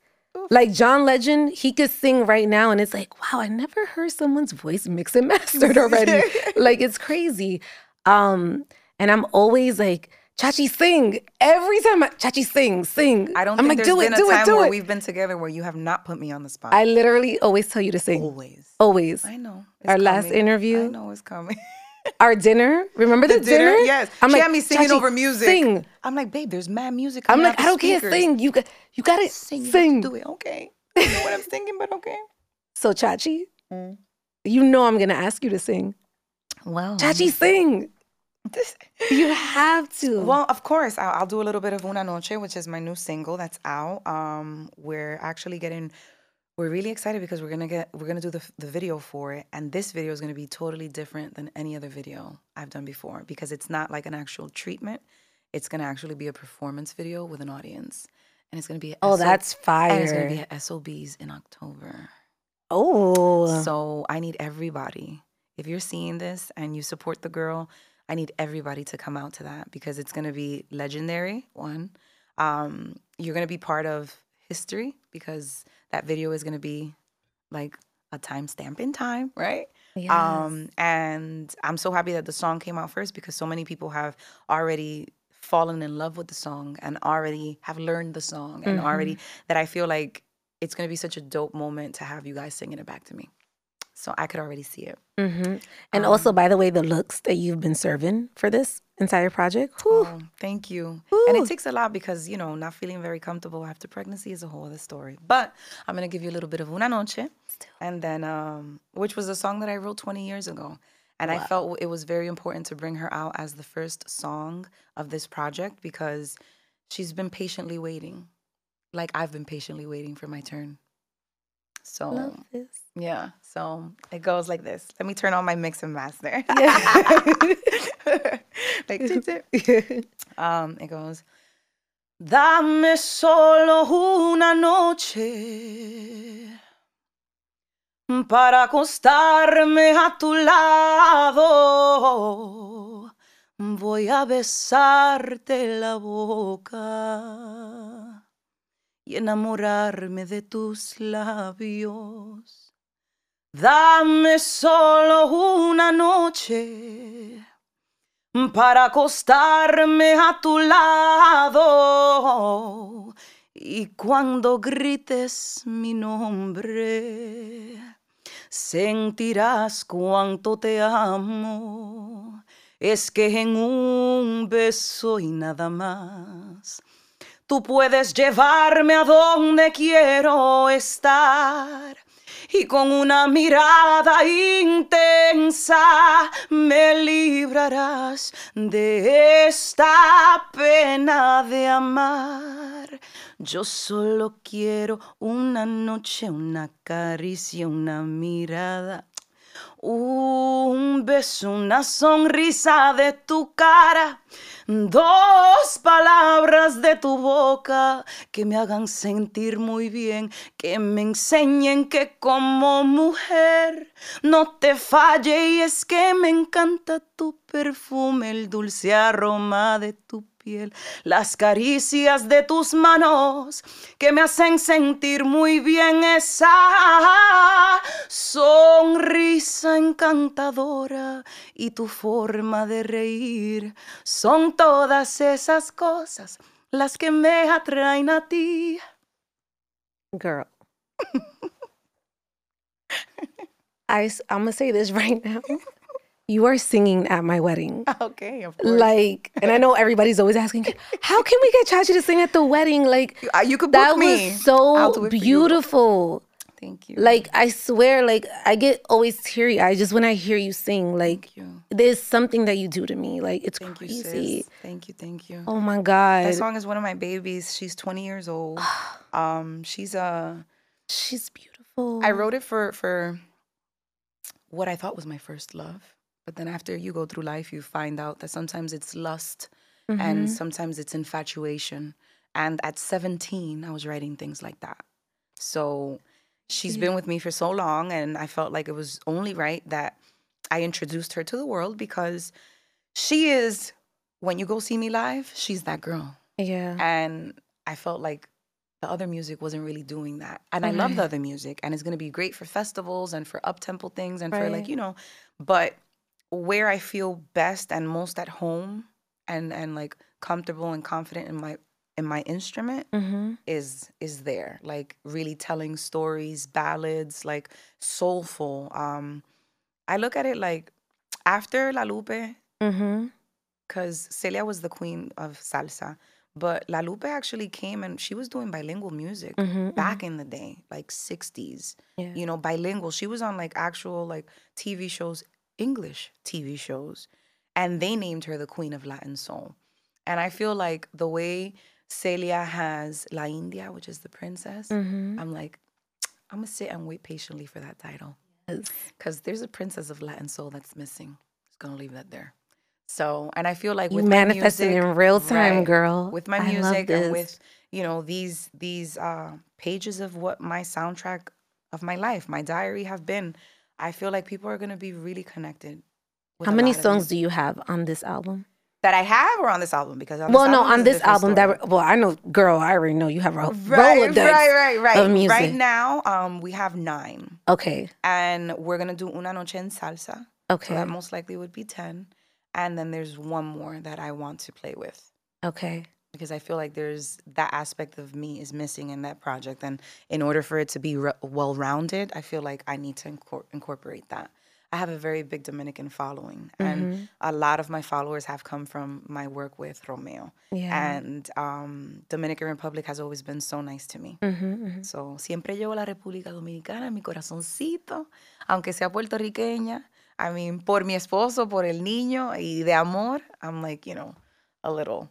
Like John Legend, he could sing right now, and it's like, wow, I never heard someone's voice mixed and (laughs) mastered already. (laughs) like it's crazy. Um, and I'm always like, Chachi, sing every time. I, Chachi, sing, sing. i don't I'm think like, there's do been it, a do time it, do where it. we've been together where you have not put me on the spot I literally always tell you to sing. always Always. i know it's Our last interview? i know it's coming (laughs) Our dinner. Remember the, the dinner yes I'm she like, had me singing "Chachi, over music Sing. i'm like babe there's mad music I'm like, I don't care. Sing. You got. You got it. sing Sing. do it okay (laughs) I know what i'm singing but okay So Chachi, Mm. you know I'm gonna ask you to sing. well Chachi, sing. (laughs) You have to. Well, of course, I'll, I'll do a little bit of Una Noche, which is my new single that's out. Um, we're actually getting, we're really excited because we're gonna get, we're gonna do the the video for it, and this video is gonna be totally different than any other video I've done before because it's not like an actual treatment. It's gonna actually be a performance video with an audience, and it's gonna be oh, SO that's and it's gonna be at SOBs in October. oh, So I need everybody. If you're seeing this and you support the girl, I need everybody to come out to that because it's gonna be legendary. One, um, you're gonna be part of history because that video is gonna be like a timestamp in time, right? yes. Um, and I'm so happy that the song came out first because so many people have already fallen in love with the song and already have learned the song and already that I feel like it's gonna be such a dope moment to have you guys singing it back to me. So I could already see it. hmm And also, by the way, the looks that you've been serving for this entire project. whew, Oh, thank you. And it takes a lot because, you know, not feeling very comfortable after pregnancy is a whole other story. But I'm going to give you a little bit of Una Noche. And then, um, which was a song that I wrote 20 years ago. And I felt it was very important to bring her out as the first song of this project because she's been patiently waiting. Like I've been patiently waiting for my turn. So, yeah. So it goes like this. Let me turn on my mix and master. (laughs) like, tip, tip. (laughs) Um, it goes, Dame solo una noche para acostarme a tu lado. Voy a besarte la boca y enamorarme de tus labios. Dame solo una noche para acostarme a tu lado. Y cuando grites mi nombre, sentirás cuánto te amo. Es que en un beso y nada más, tú puedes llevarme a donde quiero estar. Y con una mirada intensa me librarás de esta pena de amar. Yo solo quiero una noche, una caricia, una mirada. Un beso, una sonrisa de tu cara, dos palabras de tu boca que me hagan sentir muy bien, que me enseñen que como mujer no te falle. Y es que me encanta tu perfume, el dulce aroma de tu las caricias de tus manos que me hacen sentir muy bien esa sonrisa encantadora y tu forma de reír. Son todas esas cosas las que me atraen a ti. Girl. I'm going to say this right now. You are singing at my wedding. (laughs) Okay, of course. Like, and I know everybody's always asking, (laughs) how can we get Chachi to sing at the wedding? Like, Uh, you could book that me. was so you. beautiful. Thank you. Like, I swear, like, I get always teary eyed just when I hear you sing. Like, you. there's something that you do to me. Like, it's Thank you, crazy. sis. Thank you, thank you. Oh my God. That song is one of my babies. She's 20 years old. (sighs) Um, she's a. She's beautiful. I wrote it for for what I thought was my first love, but then after you go through life, you find out that sometimes it's lust and mm-hmm. sometimes it's infatuation. And at 17, I was writing things like that. So she's been with me for so long, and I felt like it was only right that I introduced her to the world because she is. When you go see me live, she's that girl. Yeah. And I felt like the other music wasn't really doing that. And I love the other music and it's going to be great for festivals and for up-tempo things and for like, you know, but where I feel best and most at home and and like comfortable and confident in my in my instrument Mm-hmm. is is there. Like really telling stories, ballads, like soulful. Um I look at it like after La Lupe, Mm-hmm. because Celia was the queen of salsa. But La Lupe actually came and she was doing bilingual music Mhm, back in the day, like 60s. Yeah. You know, bilingual. She was on like actual like TV shows, English TV shows. and they named her the Queen of Latin Soul. And I feel like the way Celia has La India, which is the princess, Mhm. I'm like, (tsk) I'm gonna sit and wait patiently for that title Yes. because there's a princess of Latin soul that's missing. Just gonna leave that there. So, and I feel like You with manifesting music, in real time, right, girl. With my music and with you know these these uh, pages of what my soundtrack of my life, my diary have been, I feel like people are gonna be really connected. How many songs do you have on this album? that I have or on this album? Because on well, no, on this album story. that well, I know, girl, I already know you have a right, Rolodex. right, right, right. of music. Right now, um, we have nine, Okay, and we're gonna do Una Noche en Salsa. okay, So that most likely would be 10. And then there's one more that I want to play with okay. Because I feel like there's that aspect of me is missing in that project. And in order for it to be re- well rounded, I feel like I need to incor- incorporate that. I have a very big Dominican following, and Mm-hmm. a lot of my followers have come from my work with Romeo. Yeah. And um, Dominican Republic has always been so nice to me. Mhm, mhm. So, siempre llevo la República Dominicana en mi corazoncito, aunque sea puertorriqueña. I mean, por mi esposo, por el niño y de amor, I'm like, you know, a little.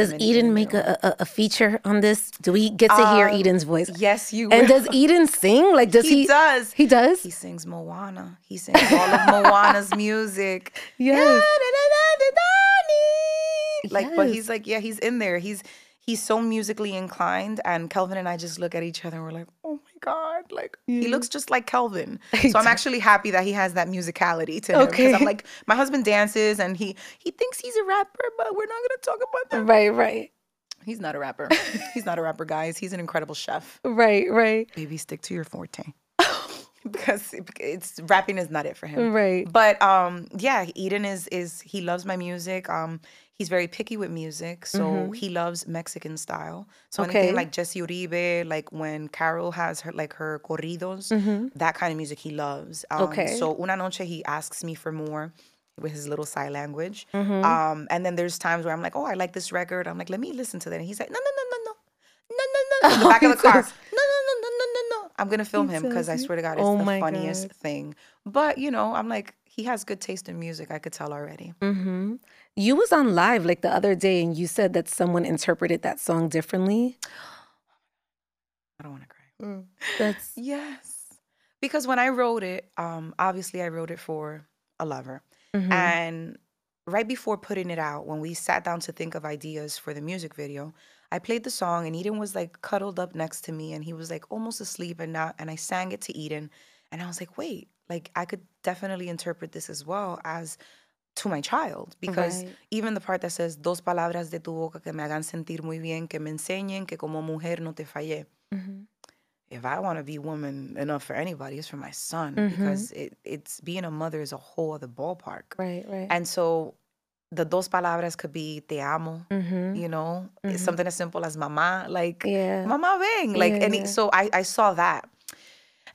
Does Eden make a, a, a feature on this? Do we get to hear Um, Eden's voice? Yes, you And will. does Eden sing? Like, does he? he does. He does. He sings Moana. He sings all of Moana's music. Yes. Like, but he's like, yeah, he's in there. He's he's so musically inclined, and Kelvin and I just look at each other and we're like, oh my god, like he looks just like Kelvin. (laughs) So I'm actually happy that he has that musicality to him. Because Okay. I'm like, my husband dances and he he thinks he's a rapper, but we're not gonna talk about that. Right, right, He's not a rapper. (laughs) he's not a rapper, guys. He's an incredible chef. right, right, Baby, stick to your forte. (laughs) because it's rapping is not it for him. right. But um, yeah, Eden is is he loves my music. Um, he's very picky with music, so he loves Mexican style. So Mm-hmm. Okay. anything like Jessi Uribe, like when Karol has her like her corridos, that kind of music he loves. Um, Mm-hmm. Okay. So una noche he asks me for more with his little sign language. Mm-hmm. Um, and then there's times where I'm like, oh, I like this record. I'm like, let me listen to that. And he's like, no, no, no, no, no, no, no, no. No. In the (laughs) back of the He car. says- No, no, no, no, no, no, no. I'm gonna film him because I swear to God, it's Oh the funniest God. thing. But you know, I'm like, he has good taste in music. I could tell already. hmm You was on live like the other day, and you said that someone interpreted that song differently. I don't want to cry. That's Yes, because when I wrote it, um, obviously I wrote it for a lover, Mhm. and right before putting it out, when we sat down to think of ideas for the music video, I played the song, and Eden was like cuddled up next to me, and he was like almost asleep, and now, and I sang it to Eden, and I was like, wait, like I could definitely interpret this as well as to my child because Right. even the part that says dos palabras de tu boca que me hagan sentir muy bien, que me enseñen que como mujer no te fallé. Mhm. If I want to be woman enough for anybody, it's for my son Mhm. because it, it's being a mother is a whole other ballpark. right, right. And so the dos palabras could be te amo, Mhm. you know, Mhm. something as simple as mamá, like Yeah. mama ven, like, Yeah, and yeah. so I, I saw that.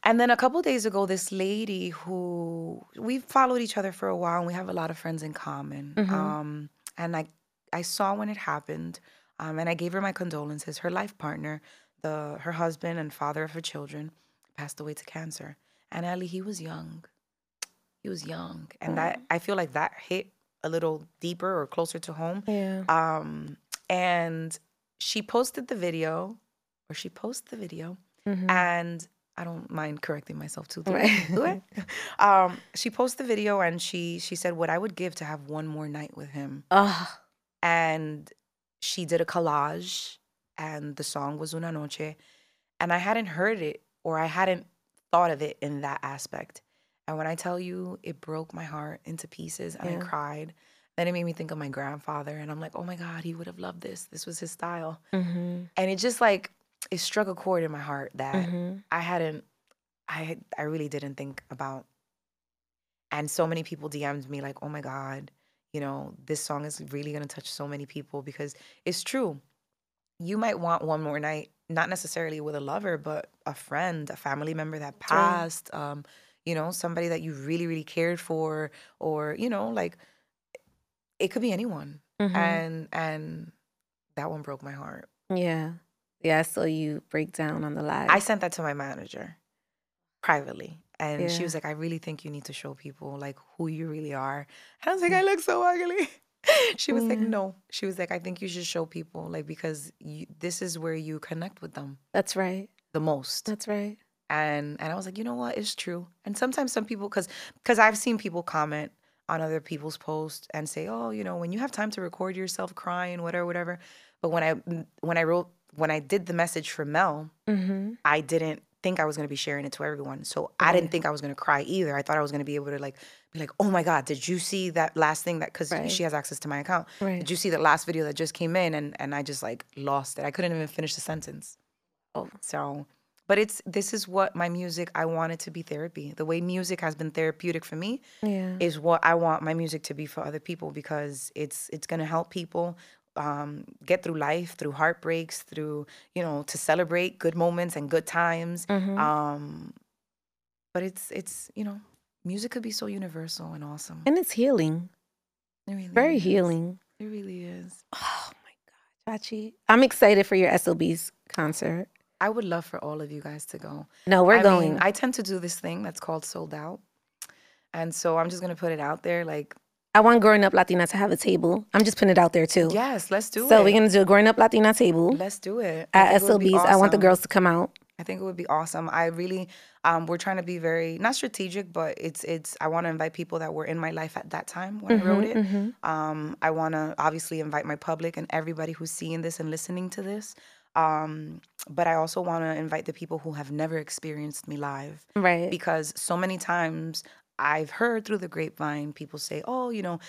And then a couple days ago, this lady who we've followed each other for a while, and we have a lot of friends in common. Mhm. Um, and I, I saw when it happened, um, and I gave her my condolences. Her life partner, the her husband and father of her children, passed away to cancer. And Ali, he was young. He was young, and that I feel like that hit a little deeper or closer to home. yeah. Um, and she posted the video, or she posted the video, Mhm. and I don't mind correcting myself too. Right. (laughs) Um, she posted the video and she she said what I would give to have one more night with him, Ah, and she did a collage, and the song was Una Noche, and I hadn't heard it or I hadn't thought of it in that aspect, and when I tell you, it broke my heart into pieces, and Yeah. I cried. Then it made me think of my grandfather, and I'm like, oh my God, he would have loved this. This was his style, mhm, and it just like it struck a chord in my heart that mhm. I hadn't, I I really didn't think about. And so many people DM'd me like, "Oh my god, you know, this song is really gonna touch so many people because it's true. You might want one more night, not necessarily with a lover, but a friend, a family member that right. passed, um, you know, somebody that you really, really cared for, or you know, like it could be anyone. Mhm. And and that one broke my heart. Yeah. Yeah, I saw you break down on the live. I sent that to my manager privately. And she was like, I really think you need to show people like who you really are. And I was like, mm. I look so ugly. (laughs) she was like, mm. no. She was like, I think you should show people like because you, this is where you connect with them That's right. the most That's right. and and I was like, you know what, it's true. And sometimes some people, because because I've seen people comment on other people's posts and say, oh, you know, when you have time to record yourself crying, whatever, whatever. But when I when I wrote when I did the message for Mel, Mm-hmm. I didn't think I was gonna be sharing it to everyone. So I didn't think I was gonna cry either. I thought I was gonna be able to like be like, oh my god, did you see that last thing that because Right. she has access to my account? Right. Did you see that last video that just came in? And and I just like lost it. I couldn't even finish the sentence. Oh. So, but it's this is what my music. I want it to be therapy. The way music has been therapeutic for me Yeah. is what I want my music to be for other people because it's it's gonna help people um, get through life, through heartbreaks, through you know to celebrate good moments and good times. Mhm. Um, but it's it's you know music could be so universal and awesome. and it's healing. It really Very is. healing. It really is. Oh my God, Chachi. I'm excited for your SOB's concert. I would love for all of you guys to go. No, we're I going. Mean, I tend to do this thing that's called sold out. And so I'm just gonna put it out there, like, I want Growing Up Latina to have a table. I'm just putting it out there too. yes, let's do so it. So we're gonna do a Growing Up Latina table let's do it. I at think it would SOB's. I want the girls to come out. I think it would be awesome. I really, um, we're trying to be very not strategic, but it's it's. I want to invite people that were in my life at that time when I wrote it. mhm. Um, I want to obviously invite my public and everybody who's seeing this and listening to this. Um, but I also want to invite the people who have never experienced me live Right. because so many times I've heard through the grapevine people say, "Oh, you know,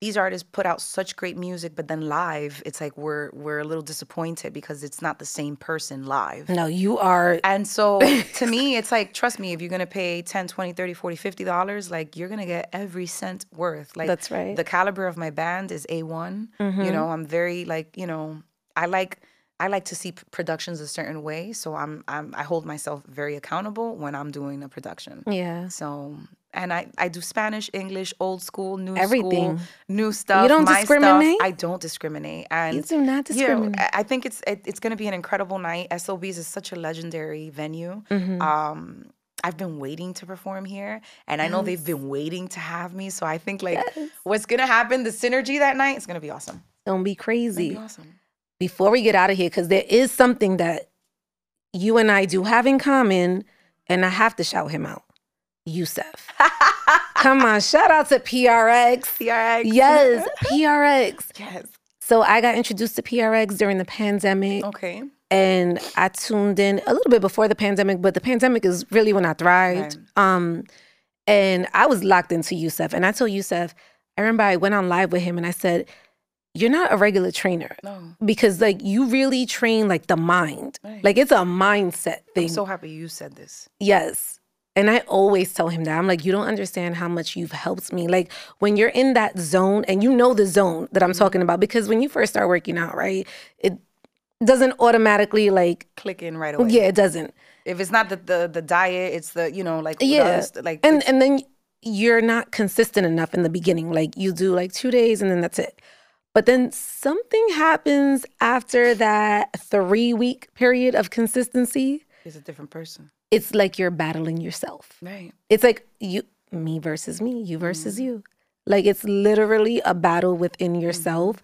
these artists put out such great music, but then live, it's like we're we're a little disappointed because it's not the same person live." no, you are. And so (laughs) to me, it's like, trust me, if you're gonna pay 10, 20, 30, 40, 50 dollars, like you're gonna get every cent worth. Like That's right. the caliber of my band is A1. Mhm. You know, I'm very like, you know, I like I like to see productions a certain way. So I'm I'm I hold myself very accountable when I'm doing a production. Yeah. So and I, I do Spanish, English, old school, new Everything. school, new stuff. don't my discriminate? Stuff. I don't discriminate. And You do not you know, discriminate. I- think it's it, it's going to be an incredible night. SOB's is such a legendary venue. Mhm. Um, I've been waiting to perform here, and I know they've been waiting to have me. So I think like Yes. what's going to happen, the synergy that night is going to be awesome. Don't be It's gonna crazy. be awesome. Before we get out of here, because there is something that you and I do have in common, and I have to shout him out. Yusef. (laughs) Come on, shout out to PRX. CRX. Yes, PRX. yes. So I got introduced to PRX during the pandemic. Okay. and I tuned in a little bit before the pandemic, but the pandemic is really when I thrived. Um, and I was locked into Yusef, and I told Yusef, I remember I went on live with him, and I said, "You're not a regular trainer No. because like you really train like the mind, Right. like it's a mindset thing." I'm so happy you said this. Yes. And I always tell him that. I'm like, you don't understand how much you've helped me. Like when you're in that zone and you know the zone that I'm talking mm-hmm. about, because when you first start working out, right, it doesn't automatically like, Click in right away. yeah, it doesn't. If it's not the the, the diet, it's the you know like Yeah. other like And and then you're not consistent enough in the beginning. Like you do like two days and then that's it. But then something happens after that three week period of consistency. it's a different person. It's like you're battling yourself. Right. It's like you, me versus me, you versus mm-hmm. you. Like it's literally a battle within mm-hmm. yourself.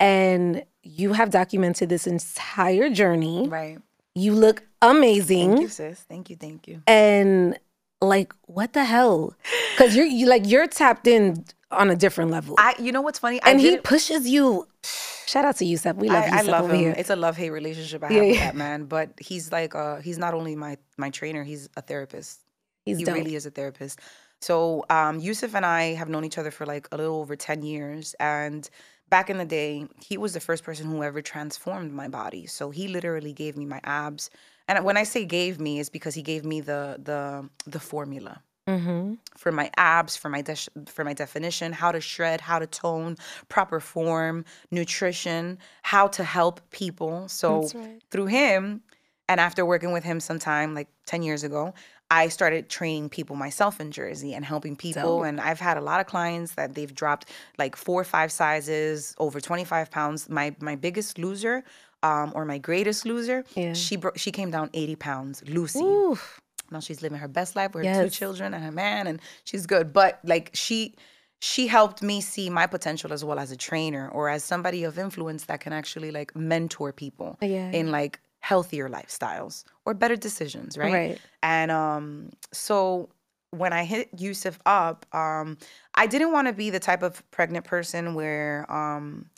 And you have documented this entire journey. Right. You look amazing. Thank you, sis. Thank you. Thank you. And like, what the hell? Because you're you like you're tapped in on a different level. I you know what's funny? I and he pushes you. Shout out to Yusef. We love I, I love over him. here. It's a love hate relationship I have Yeah, with that man. But he's like uh he's not only my my trainer, he's a therapist. He's he dope. really is a therapist. So um Yusuf and I have known each other for like a little over 10 years and back in the day, he was the first person who ever transformed my body. So he literally gave me my abs. And when I say gave me is because he gave me the the the formula mm-hmm. for my abs, for my de- for my definition, how to shred, how to tone, proper form, nutrition, how to help people. So right. through him, and after working with him sometime like ten years ago, I started training people myself in Jersey and helping people. Dope. And I've had a lot of clients that they've dropped like four or five sizes, over twenty five pounds. My my biggest loser. Um, or my greatest loser, Yeah. she bro- she came down 80 pounds, Lucy Oof. Now she's living her best life with her two children and her man, and she's good. But like she she helped me see my potential as well as a trainer or as somebody of influence that can actually like mentor people Yeah. in like healthier lifestyles or better decisions, right? Right. And um, so when I hit Yusuf up, um, I didn't want to be the type of pregnant person where um,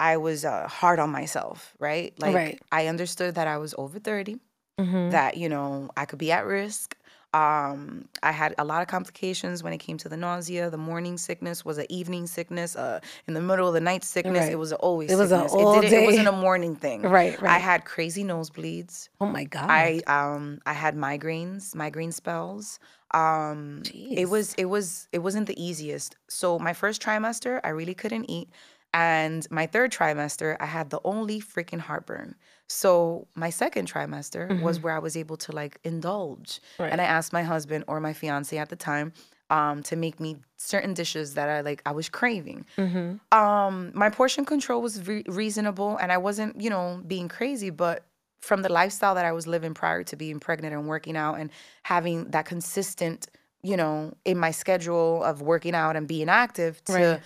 I was uh, hard on myself, right? Like Right. I understood that I was over 30, Mhm. that, you know, I could be at risk. Um, I had a lot of complications when it came to the nausea. The morning sickness was an evening sickness. Uh, in the middle of the night sickness, Right. it was a always. It was a sickness. all it, didn't, it wasn't a morning (laughs) thing. Right, right. I had crazy nosebleeds. Oh my God. I um I had migraines, migraine spells. Um it was it was it wasn't the easiest. So my first trimester, I really couldn't eat. And my third trimester, I had the only freaking heartburn. So my second trimester was where I was able to like indulge. Right. And I asked my husband or my fiance at the time um, to make me certain dishes that I like I was craving. Mhm. Um, my portion control was re- reasonable, and I wasn't, you know, being crazy. But from the lifestyle that I was living prior to being pregnant and working out and having that consistent, you know, in my schedule of working out and being active to Right.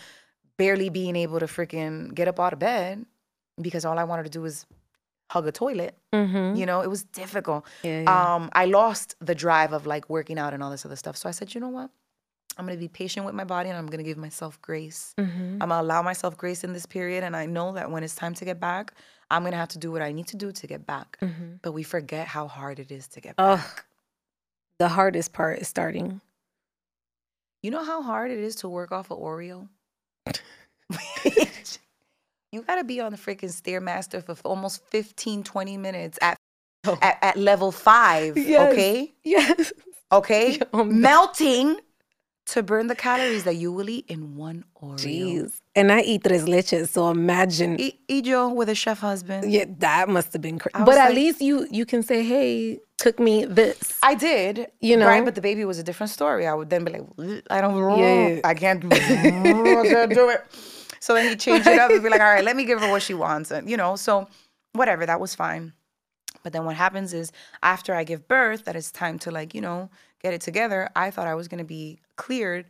barely being able to freaking get up out of bed because all I wanted to do was hug a toilet. Mhm. You know, it was difficult. Yeah, yeah. Um, I lost the drive of like working out and all this other stuff. So I said, you know what? I'm gonna be patient with my body and I'm gonna give myself grace. Mhm. I'm gonna allow myself grace in this period. And I know that when it's time to get back, I'm gonna have to do what I need to do to get back. Mhm. But we forget how hard it is to get Ugh. back. The hardest part is starting. You know how hard it is to work off an Oreo? (laughs) (laughs) (laughs) you gotta be on the freaking Stairmaster for almost 15, 20 minutes at, oh. at, at level five, Yes. okay? Yes. Okay? (laughs) Oh. Melting to burn the calories that you will eat in one Oreo. Jeez. And I eat tres leches, so imagine. Y with a chef husband. Yeah, that must have been crazy. But was at like- least you you can say, "Hey, cook me this." I did, You know? right? But the baby was a different story. I would then be like, I don't, Yeah. I can't, do- (laughs) I can't do it. So then he (laughs) changed it up and be like, all right, let me give her what she (laughs) wants, and you know, so whatever, that was fine. But then what happens is after I give birth, that it's time to like, you know, get it together. I thought I was gonna be cleared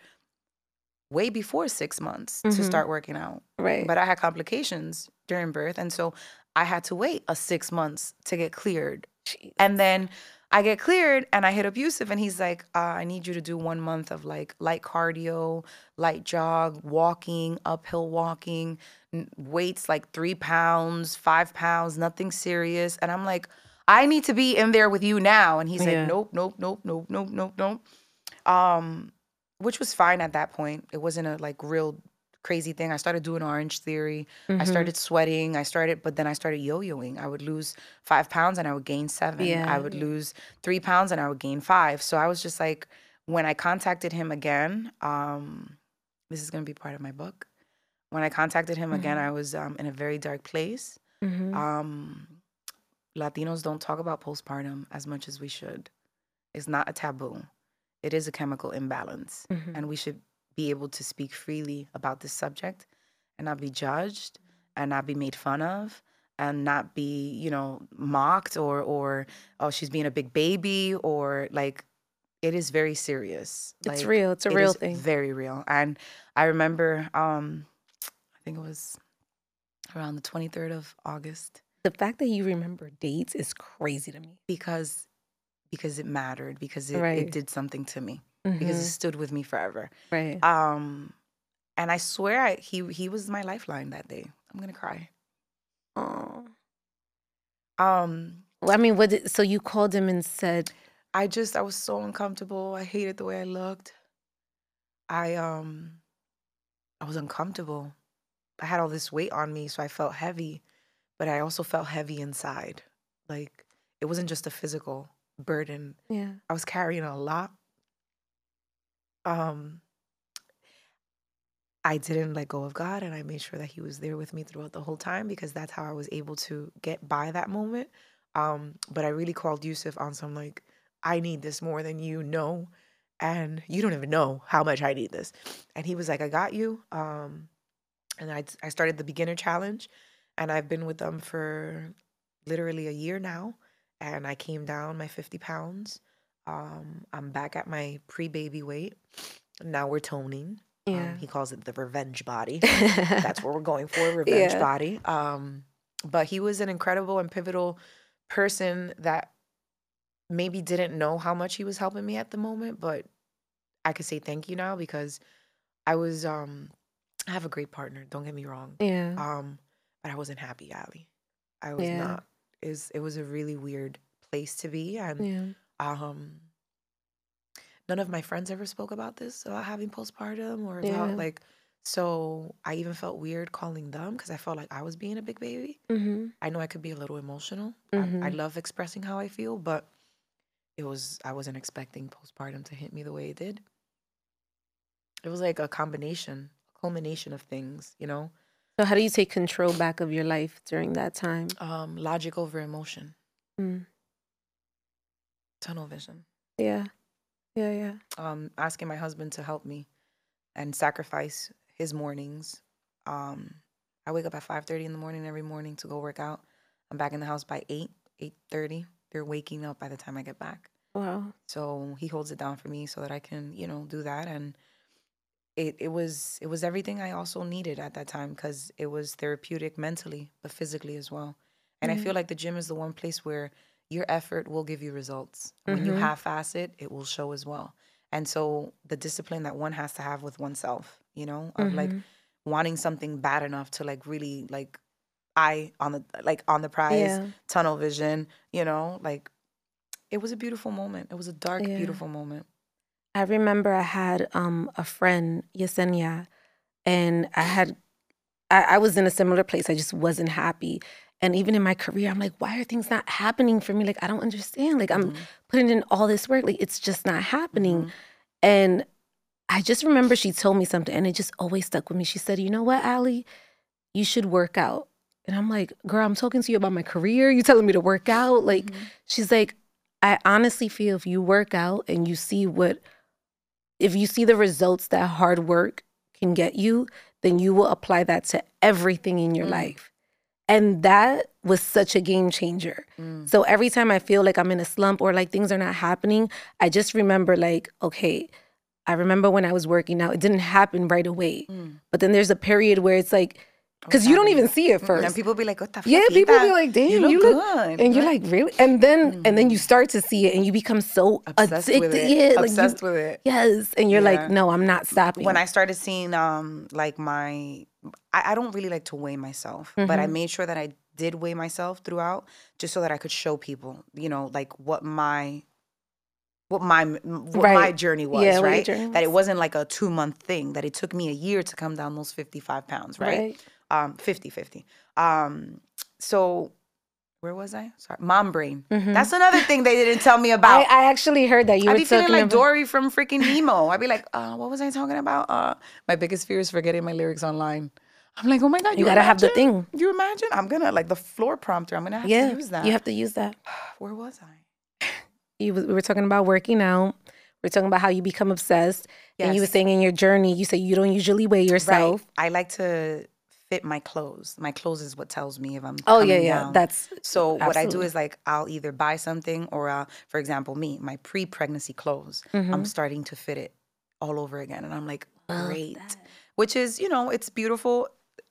way before six months to Mhm. start working out. Right. But I had complications during birth, and so I had to wait a six months to get cleared. Jeez. And then I get cleared and I hit up Yusuf and he's like, uh, I need you to do one month of like light cardio, light jog, walking, uphill walking, n- weights like three pounds, five pounds, nothing serious. And I'm like, I need to be in there with you now. And he's Yeah. like, nope, nope, nope, nope, nope, nope, nope. Um, which was fine at that point. It wasn't a like real crazy thing. I started doing Orange Theory. I Mhm. started sweating. I started, but then I started yo-yoing. I would lose five pounds and I would gain seven. Yeah. I would lose three pounds and I would gain five. So I was just like, when I contacted him again, um, this is gonna be part of my book. When I contacted him again, Mm-hmm. I was um, in a very dark place. Mhm. Um, Latinos don't talk about postpartum as much as we should. It's not a taboo. It is a chemical imbalance Mhm. and we should be able to speak freely about this subject and not be judged and not be made fun of and not be you know mocked or or oh she's being a big baby or like it is very serious It's Like, real. It's a it real thing. very real and i remember um i think it was around the 23rd of august The fact that you remember dates is crazy to me. because because it mattered because it, Right. it did something to me because it Mhm. stood with me forever Right. Um, and I swear I, he he was my lifeline that day. I'm gonna cry. Oh. Um, Well, I mean, what? Did, so you called him and said, I just I was so uncomfortable. I hated the way I looked. I um, I was uncomfortable. I had all this weight on me, so I felt heavy, but I also felt heavy inside. Like it wasn't just a physical burden. "Yeah, I was carrying a lot. Um, I didn't let go of God and I made sure that He was there with me throughout the whole time because that's how I was able to get by that moment. Um, but I really called Yusuf on some like, I need this more than you know. And you don't even know how much I need this. And he was like, I got you. Um, and I, I started the beginner challenge and I've been with them for literally a year now. And I came down my 50 pounds Um, I'm back at my pre-baby weight. Now we're toning. Yeah. Um, he calls it the revenge body. That's what (laughs) we're going for, revenge Yeah. body. Um, but he was an incredible and pivotal person that maybe didn't know how much he was helping me at the moment, but I could say thank you now because I was um I have a great partner, don't get me wrong. yeah. Um, but I wasn't happy, Ali. I was Yeah. not. It was, it was a really weird place to be and Yeah. Um none of my friends ever spoke about this about having postpartum or Yeah. about like so i even felt weird calling them because i felt like i was being a big baby Mm-hmm. i know i could be a little emotional I, I Mhm. love expressing how i feel but it was i wasn't expecting postpartum to hit me the way it did it was like a combination a culmination of things you know So how do you take control back of your life during that time? um logic over emotion Mm. Tunnel vision Yeah. Yeah, yeah. um, asking my husband to help me and sacrifice his mornings. Um, I wake up at 5:30 in the morning every morning to go work out. I'm back in the house by 8, 8:30. They're waking up by the time I get back. Wow. So he holds it down for me so that I can, you know, do that and it it was it was everything I also needed at that time cuz it was therapeutic mentally but physically as well. And I Mhm. feel like the gym is the one place where your effort will give you results. When you Mhm. half-ass it, it will show as well. And so the discipline that one has to have with oneself, you know, of like Mhm. wanting something bad enough to like really like eye on the like on the prize, Yeah. tunnel vision, you know, like it was a beautiful moment. It was a dark, Yeah. beautiful moment. I remember I had um a friend, Yesenia, and I had I, I was in a similar place. I just wasn't happy. And even in my career, I'm like, why are things not happening for me? Like, I don't understand. Like, I'm Mhm. putting in all this work. Like, it's just not happening. Mhm. And I just remember she told me something and it just always stuck with me. She said, You know what, Allie? You should work out. And I'm like, Girl, I'm talking to you about my career. You telling me to work out? Like, Mhm. she's like, I honestly feel if you work out and you see what, if you see the results that hard work can get you, then you will apply that to everything in your Mm. life. And that was such a game changer. Mm. So every time I feel like I'm in a slump or like things are not happening, I just remember like, okay, I remember when I was working out, it didn't happen right away. Mm. But then there's a period where it's like, because you don't even see it Mm, first. And people be like, "What the fuck?" yeah, people be like, damn, you look, you look good." and you're like, really? And then and then you Mhm. start to see it and you become so obsessed addicted. with it. Yeah, like you- with it. yes. And you're Yeah. like, no, I'm not stopping. when I started seeing um like my I, I don't really like to weigh myself, but I Mhm. made sure that I did weigh myself throughout just so that I could show people, you know, like what my what my what my journey was, Yeah, right? journey That it was. wasn't like a 2 month thing, that it took me a year to come down those 55 pounds, right? right? Um 50 50. Um so where was I? Sorry. Mom brain. Mhm. That's another thing they didn't tell me (laughs) about. I actually heard that you I'd be feeling like about. Dory from freaking Nemo. I'd be like, uh, what was I talking about? Uh, my biggest fear is forgetting my lyrics online. I'm like, oh my God, you gotta have the thing. You imagine? I'm gonna, like, the floor prompter, I'm gonna have Yeah, to use that. you have to use that. (sighs) Where was I? (sighs) You we were talking about working out. We are talking about how you become obsessed. And you were saying in your journey, you say you don't usually weigh yourself. Right. I like to fit my clothes. My clothes is what tells me if I'm Oh yeah, yeah. down. That's So what I do is like I'll either buy something or uh, for example, me, my pre-pregnancy clothes, I'm Mhm. starting to fit it all over again. And I'm like, great. Which is, you know, it's beautiful.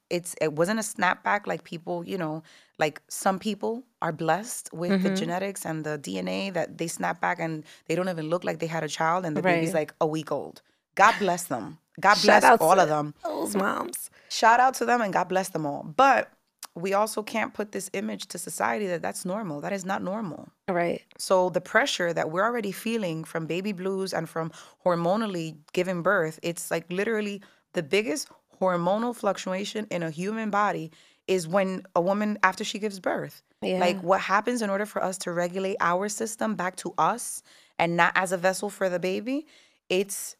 It's it wasn't a snapback like people, you know, like some people are blessed with the Mhm. genetics and the DNA that they snap back and they don't even look like they had a child and the baby's like a week old. God bless them. God bless all of them. those moms. Shout out to them and God bless them all. But we also can't put this image to society that that's normal. That is not normal. Right. So the pressure that we're already feeling from baby blues and from hormonally giving birth, it's like literally the biggest hormonal fluctuation in a human body is when a woman after she gives birth. Yeah. Like what happens in order for us to regulate our system back to us and not as a vessel for the baby, it's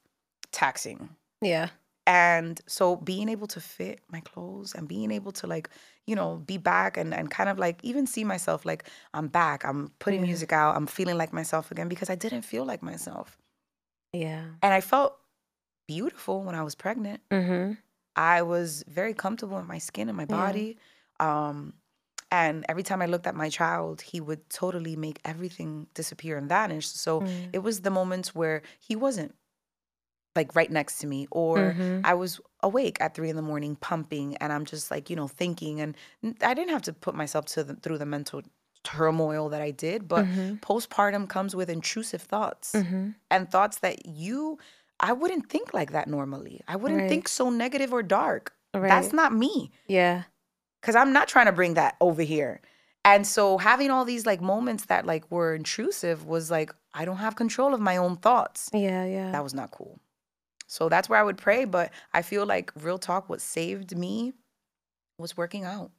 taxing. Yeah. And so being able to fit my clothes and being able to like, you know, be back and, and kind of like even see myself like I'm back. I'm putting Yeah. music out. I'm feeling like myself again because I didn't feel like myself. Yeah. And I felt beautiful when I was pregnant. Mm-hmm. I was very comfortable in my skin and my Yeah. body. Um And every time I looked at my child, he would totally make everything disappear and vanish. So Mm. it was the moments where he wasn't like right next to me, or Mhm. I was awake at three in the morning pumping, and I'm just like, you know, thinking. And i didn't have to put myself to the, through the mental turmoil that I did, but Mhm. postpartum comes with intrusive thoughts Mhm. and thoughts that you, I wouldn't think like that normally. I wouldn't Right. think so negative or dark. Right. That's not me Yeah. because I'm not trying to bring that over here. And so having all these like moments that like were intrusive was like I don't have control of my own thoughts. Yeah. Yeah. That was not cool. So that's where I would pray, but I feel like real talk what saved me was working out.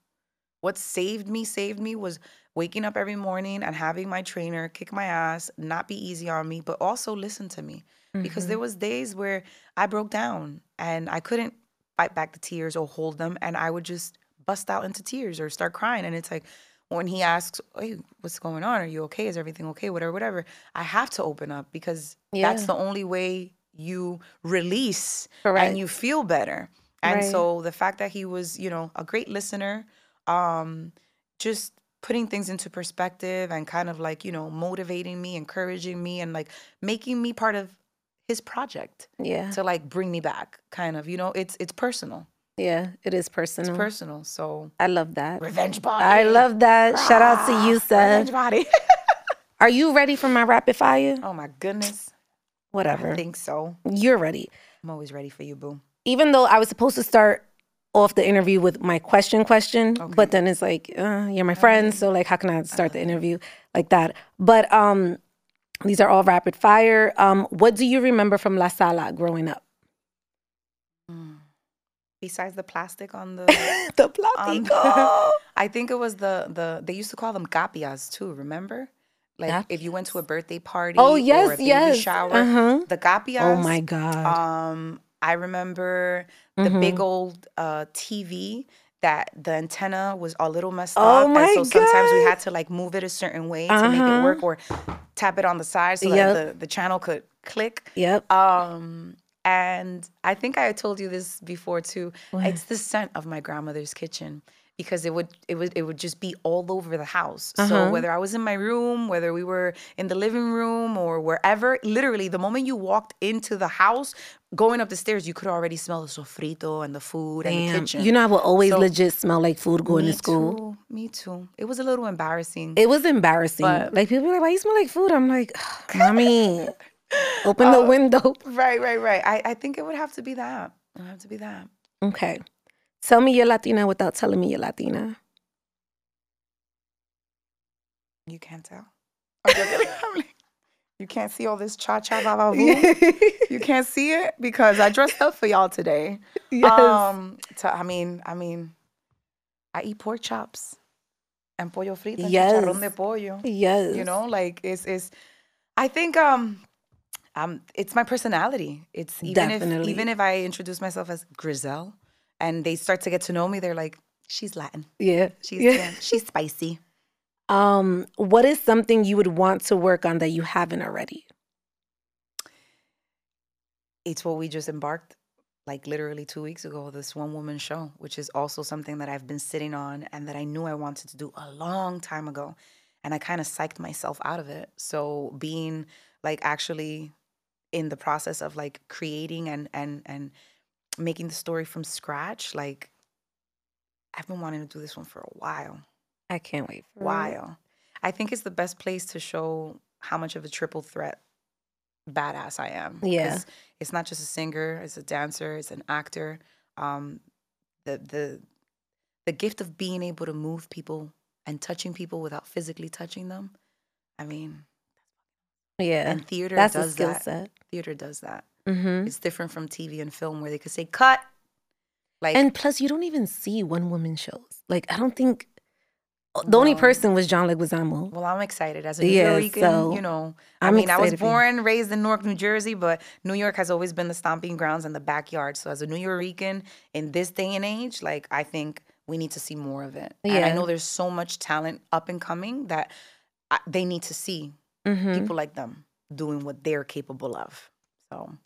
What saved me saved me was waking up every morning and having my trainer kick my ass, not be easy on me, but also listen to me because Mm-hmm. there was days where I broke down and I couldn't fight back the tears or hold them and I would just bust out into tears or start crying and it's like when he asks, "Hey, what's going on? Are you okay? Is everything okay? Whatever, whatever." I have to open up because that's the only way you release Correct. and you feel better. And Right. so the fact that he was, you know, a great listener, um, just putting things into perspective and kind of like, you know, motivating me, encouraging me, and like making me part of his project yeah. to like bring me back. Kind of, you know, it's it's personal. Yeah. It is personal. It's personal. So I love that. revenge body. I love that. Shout out to you, revenge body. (laughs) Are you ready for my rapid fire? oh my goodness. Whatever. I think so. You're ready. I'm always ready for you, boo. Even though I was supposed to start off the interview with my question question, but then it's like, uh, you're my friend, so like how can I start the interview like that? But um these are all rapid fire. Um what do you remember from La Sala growing up? Besides the plastic on the (laughs) the on platico. (laughs) I think it was the the they used to call them capias too. Remember, like if you went to a birthday party Oh or yes, a baby yes. shower, Uh-huh. the capias. Oh my god. Um, I remember the Mhm. big old uh, TV that the antenna was a little messed Oh up, and so sometimes we had to like move it a certain way to make Uh-huh. it work, or tap it on the side so Yep. that the, the channel could click. Yep. Um, and I think I told you this before too. What? It's the scent of my grandmother's kitchen because it would it would it would just be all over the house. Uh-huh. So whether I was in my room, whether we were in the living room or wherever, literally the moment you walked into the house, going up the stairs, you could already smell the sofrito and the food and the kitchen. You know I will always So- legit smell like food going to school. Too, me too. It was a little embarrassing. It was embarrassing. But- like people were like, why you smell like food? I'm like, mommy, open the (laughs) window. right, right, right. I, I think it would have to be that. It would have to be that. Okay. Tell me you're Latina without telling me you're Latina. You can't tell. I'm joking. (laughs) I'm like, you can't see all this cha cha ba ba boo. (laughs) You can't see it because I dressed up for y'all today. yes. Um, to, I mean, I mean, I eat pork chops and pollo frito, and chicharrón de pollo. yes. You know, like it's it's. I think um, um, it's my personality. It's even Definitely. if even if I introduce myself as Grizel, and they start to get to know me, they're like, she's Latin. Yeah. She's yeah. yeah, she's spicy. Um, what is something you would want to work on that you haven't already? it's what we just embarked like literally two weeks ago this one woman show which is also something that i've been sitting on and that i knew i wanted to do a long time ago and i kind of psyched myself out of it so being like actually in the process of like creating and and and making the story from scratch like i've been wanting to do this one for a while I can't wait for it. while i think it's the best place to show how much of a triple threat badass I am. Yeah. It's not just a singer, it's a dancer, it's an actor. Um, the the the gift of being able to move people and touching people without physically touching them. I mean, Yeah. and theater That's a does skill that. set. Theater does that. Mm-hmm. It's different from TV and film where they could say cut. Like And plus, you don't even see one woman shows. Like, I don't think the only person was John Leguizamo. Well, I'm excited as a New Yeah, Yorker. so you know, I mean, I was excited for you. born, raised in Newark, New Jersey, but New York has always been the stomping grounds and the backyard. So, as a Nuyorican in this day and age, like I think we need to see more of it. And I know there's so much talent up and coming that I, they need to see Mm-hmm. people like them doing what they're capable of. So,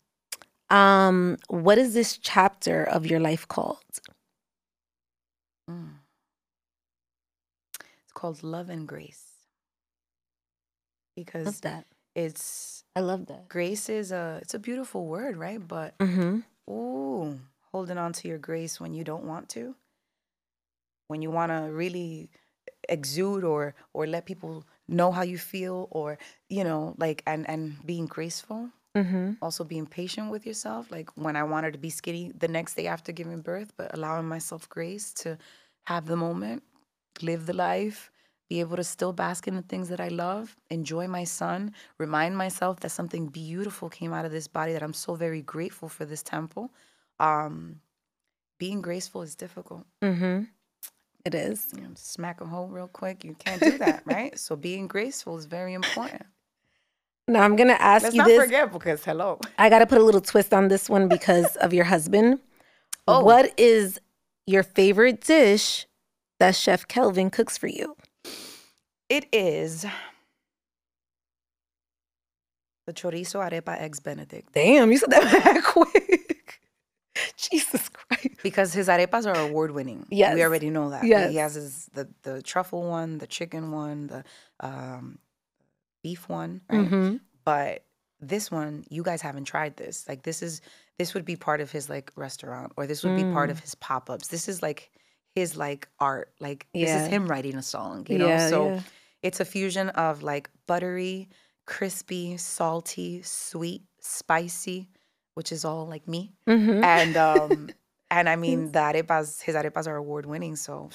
Um, what is this chapter of your life called? mm. called Love and Grace. Because that. it's I love that. grace is a it's a beautiful word, right? But Mm-hmm. ooh, holding on to your grace when you don't want to. When you want to really exude or or let people know how you feel or you know like and and being graceful Mm-hmm. also being patient with yourself like when i wanted to be skinny the next day after giving birth but allowing myself grace to have the moment live the life be able to still bask in the things that i love enjoy my son remind myself that something beautiful came out of this body that i'm so very grateful for this temple um being graceful is difficult Mm-hmm. It is. you know, smack a hole real quick you can't do that (laughs) right so being graceful is very important Now I'm gonna ask you. let's you not this. forget because hello I got to put a little twist on this one because of your husband. (laughs) Oh. What is your favorite dish that Chef Kelvin cooks for you? It is the chorizo arepa eggs benedict Damn, you said that (laughs) quick. (laughs) Jesus Christ. because his arepas are award winning. Yes. we already know that. Yes. he has his the the truffle one, the chicken one, the um, beef one, right? Mm-hmm. But this one, you guys haven't tried this. Like this is this would be part of his like restaurant, or this would be part of Mm. his pop ups. This is like his like art. Like this is him writing a song. You know, Yeah, so. yeah. It's a fusion of like buttery, crispy, salty, sweet, spicy, which is all like me. Mm-hmm. And um (laughs) and I mean the arepas, his arepas are award winning, so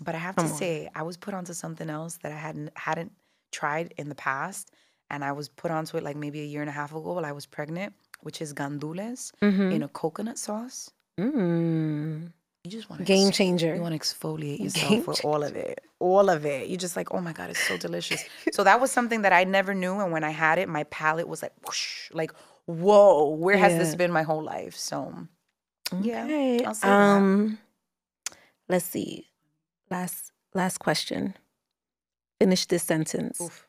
but I have to on. say, I was put onto something else that I hadn't hadn't tried in the past. And I was put onto it like maybe a year and a half ago while I was pregnant, which is gandules Mm-hmm. in a coconut sauce. Mm. You just want Game changer. you want to exfoliate Game yourself with all of it. All of it. You're just like, oh my God, it's so delicious. (laughs) so that was something that I never knew. And when I had it, my palate was like, whoosh, like, whoa, where has this been my whole life? So, yeah. Okay. I'll say that. Um, let's see. Last last question. Finish this sentence. oof.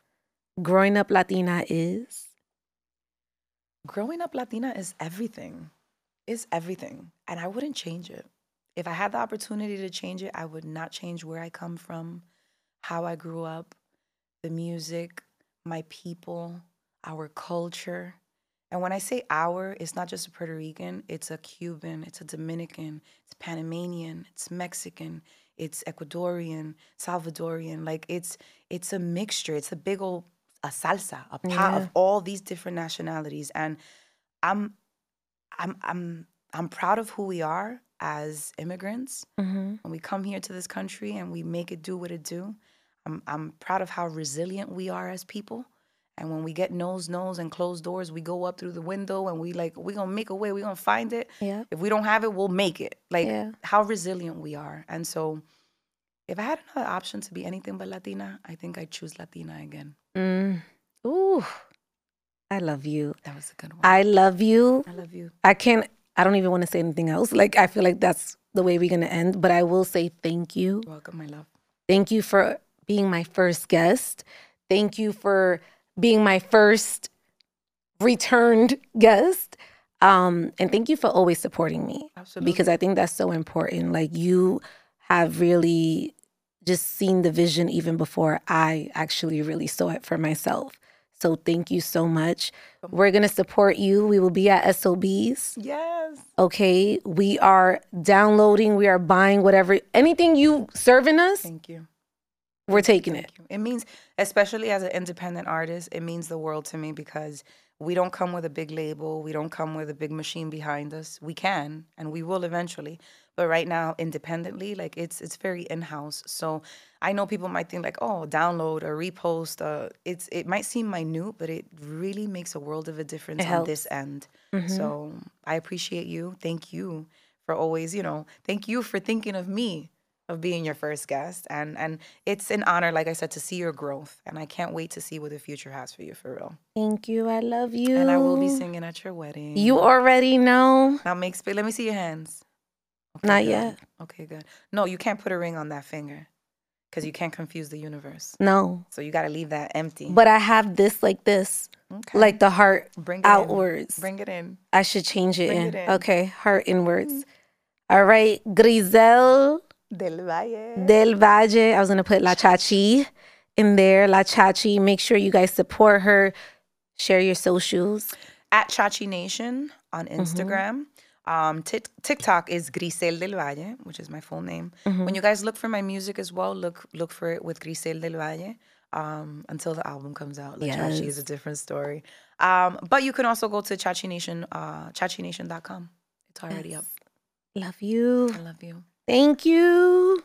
Growing up Latina is. growing up Latina is everything. Is everything. And I wouldn't change it. If I had the opportunity to change it, I would not change where I come from, how I grew up, the music, my people, our culture. And when I say our, it's not just a Puerto Rican, it's a Cuban, it's a Dominican, it's Panamanian, it's Mexican, it's Ecuadorian, Salvadorian. Like it's it's a mixture. It's a big old a salsa, a pot Yeah. of all these different nationalities. And I'm I'm I'm I'm proud of who we are as immigrants Mm-hmm. when we come here to this country and we make it do what it do. I'm I'm proud of how resilient we are as people. And when we get nose nose and closed doors, we go up through the window and we like we gonna make a way. We gonna find it. Yeah. If we don't have it, we'll make it. Like Yeah. how resilient we are. And so, if I had another option to be anything but Latina, I think I'd choose Latina again. Mm. Ooh. I love you. That was a good one. I love you. I love you. I can't, I don't even want to say anything else. Like, I feel like that's the way we're to end. But I will say thank you. You're welcome, my love. Thank you for being my first guest. Thank you for being my first returned guest. Um, and thank you for always supporting me Absolutely. because I think that's so important. Like, you have really just seen the vision even before I actually really saw it for myself. So, thank you so much. We're going to support you. We will be at SOBs. yes. Okay. We are downloading, we are buying whatever, anything you serving us, Thank you. We're taking it. It means, especially as an independent artist, it means the world to me because we don't come with a big label. We don't come with a big machine behind us. We can, and we will eventually. But right now, independently, like it's it's very in house. So I know people might think like, oh, download or repost. Uh, it's it might seem minute, but it really makes a world of a difference on this end. Mhm. So I appreciate you. Thank you for always, you know, thank you for thinking of me, of being your first guest. And and it's an honor, like I said, to see your growth. And I can't wait to see what the future has for you for real. Thank you. I love you. And I will be singing at your wedding. You already know. now make space. Let me see your hands. Okay, Not good. yet. Okay, good. No, you can't put a ring on that finger because you can't confuse the universe. No. So you got to leave that empty. But I have this like this, Okay. like the heart bring it outwards. In. Bring it in. I should change it Bring in. it in. Okay. Heart inwards. Mm-hmm. All right. Grizel Del Valle. Del Valle. I was gonna put La Chachi in there. La Chachi. Make sure you guys support her. Share your socials. At Chachi Nation on Instagram. Um, Tik TikTok is Grizel del Valle, which is my full name. When you guys look for my music as well, look look for it with Grizel del Valle. Um, until the album comes out, La Chachi is a different story. Um, but you can also go to Chachi Nation, uh, ChachiNation.com. It's already up. Love you. I love you. Thank you.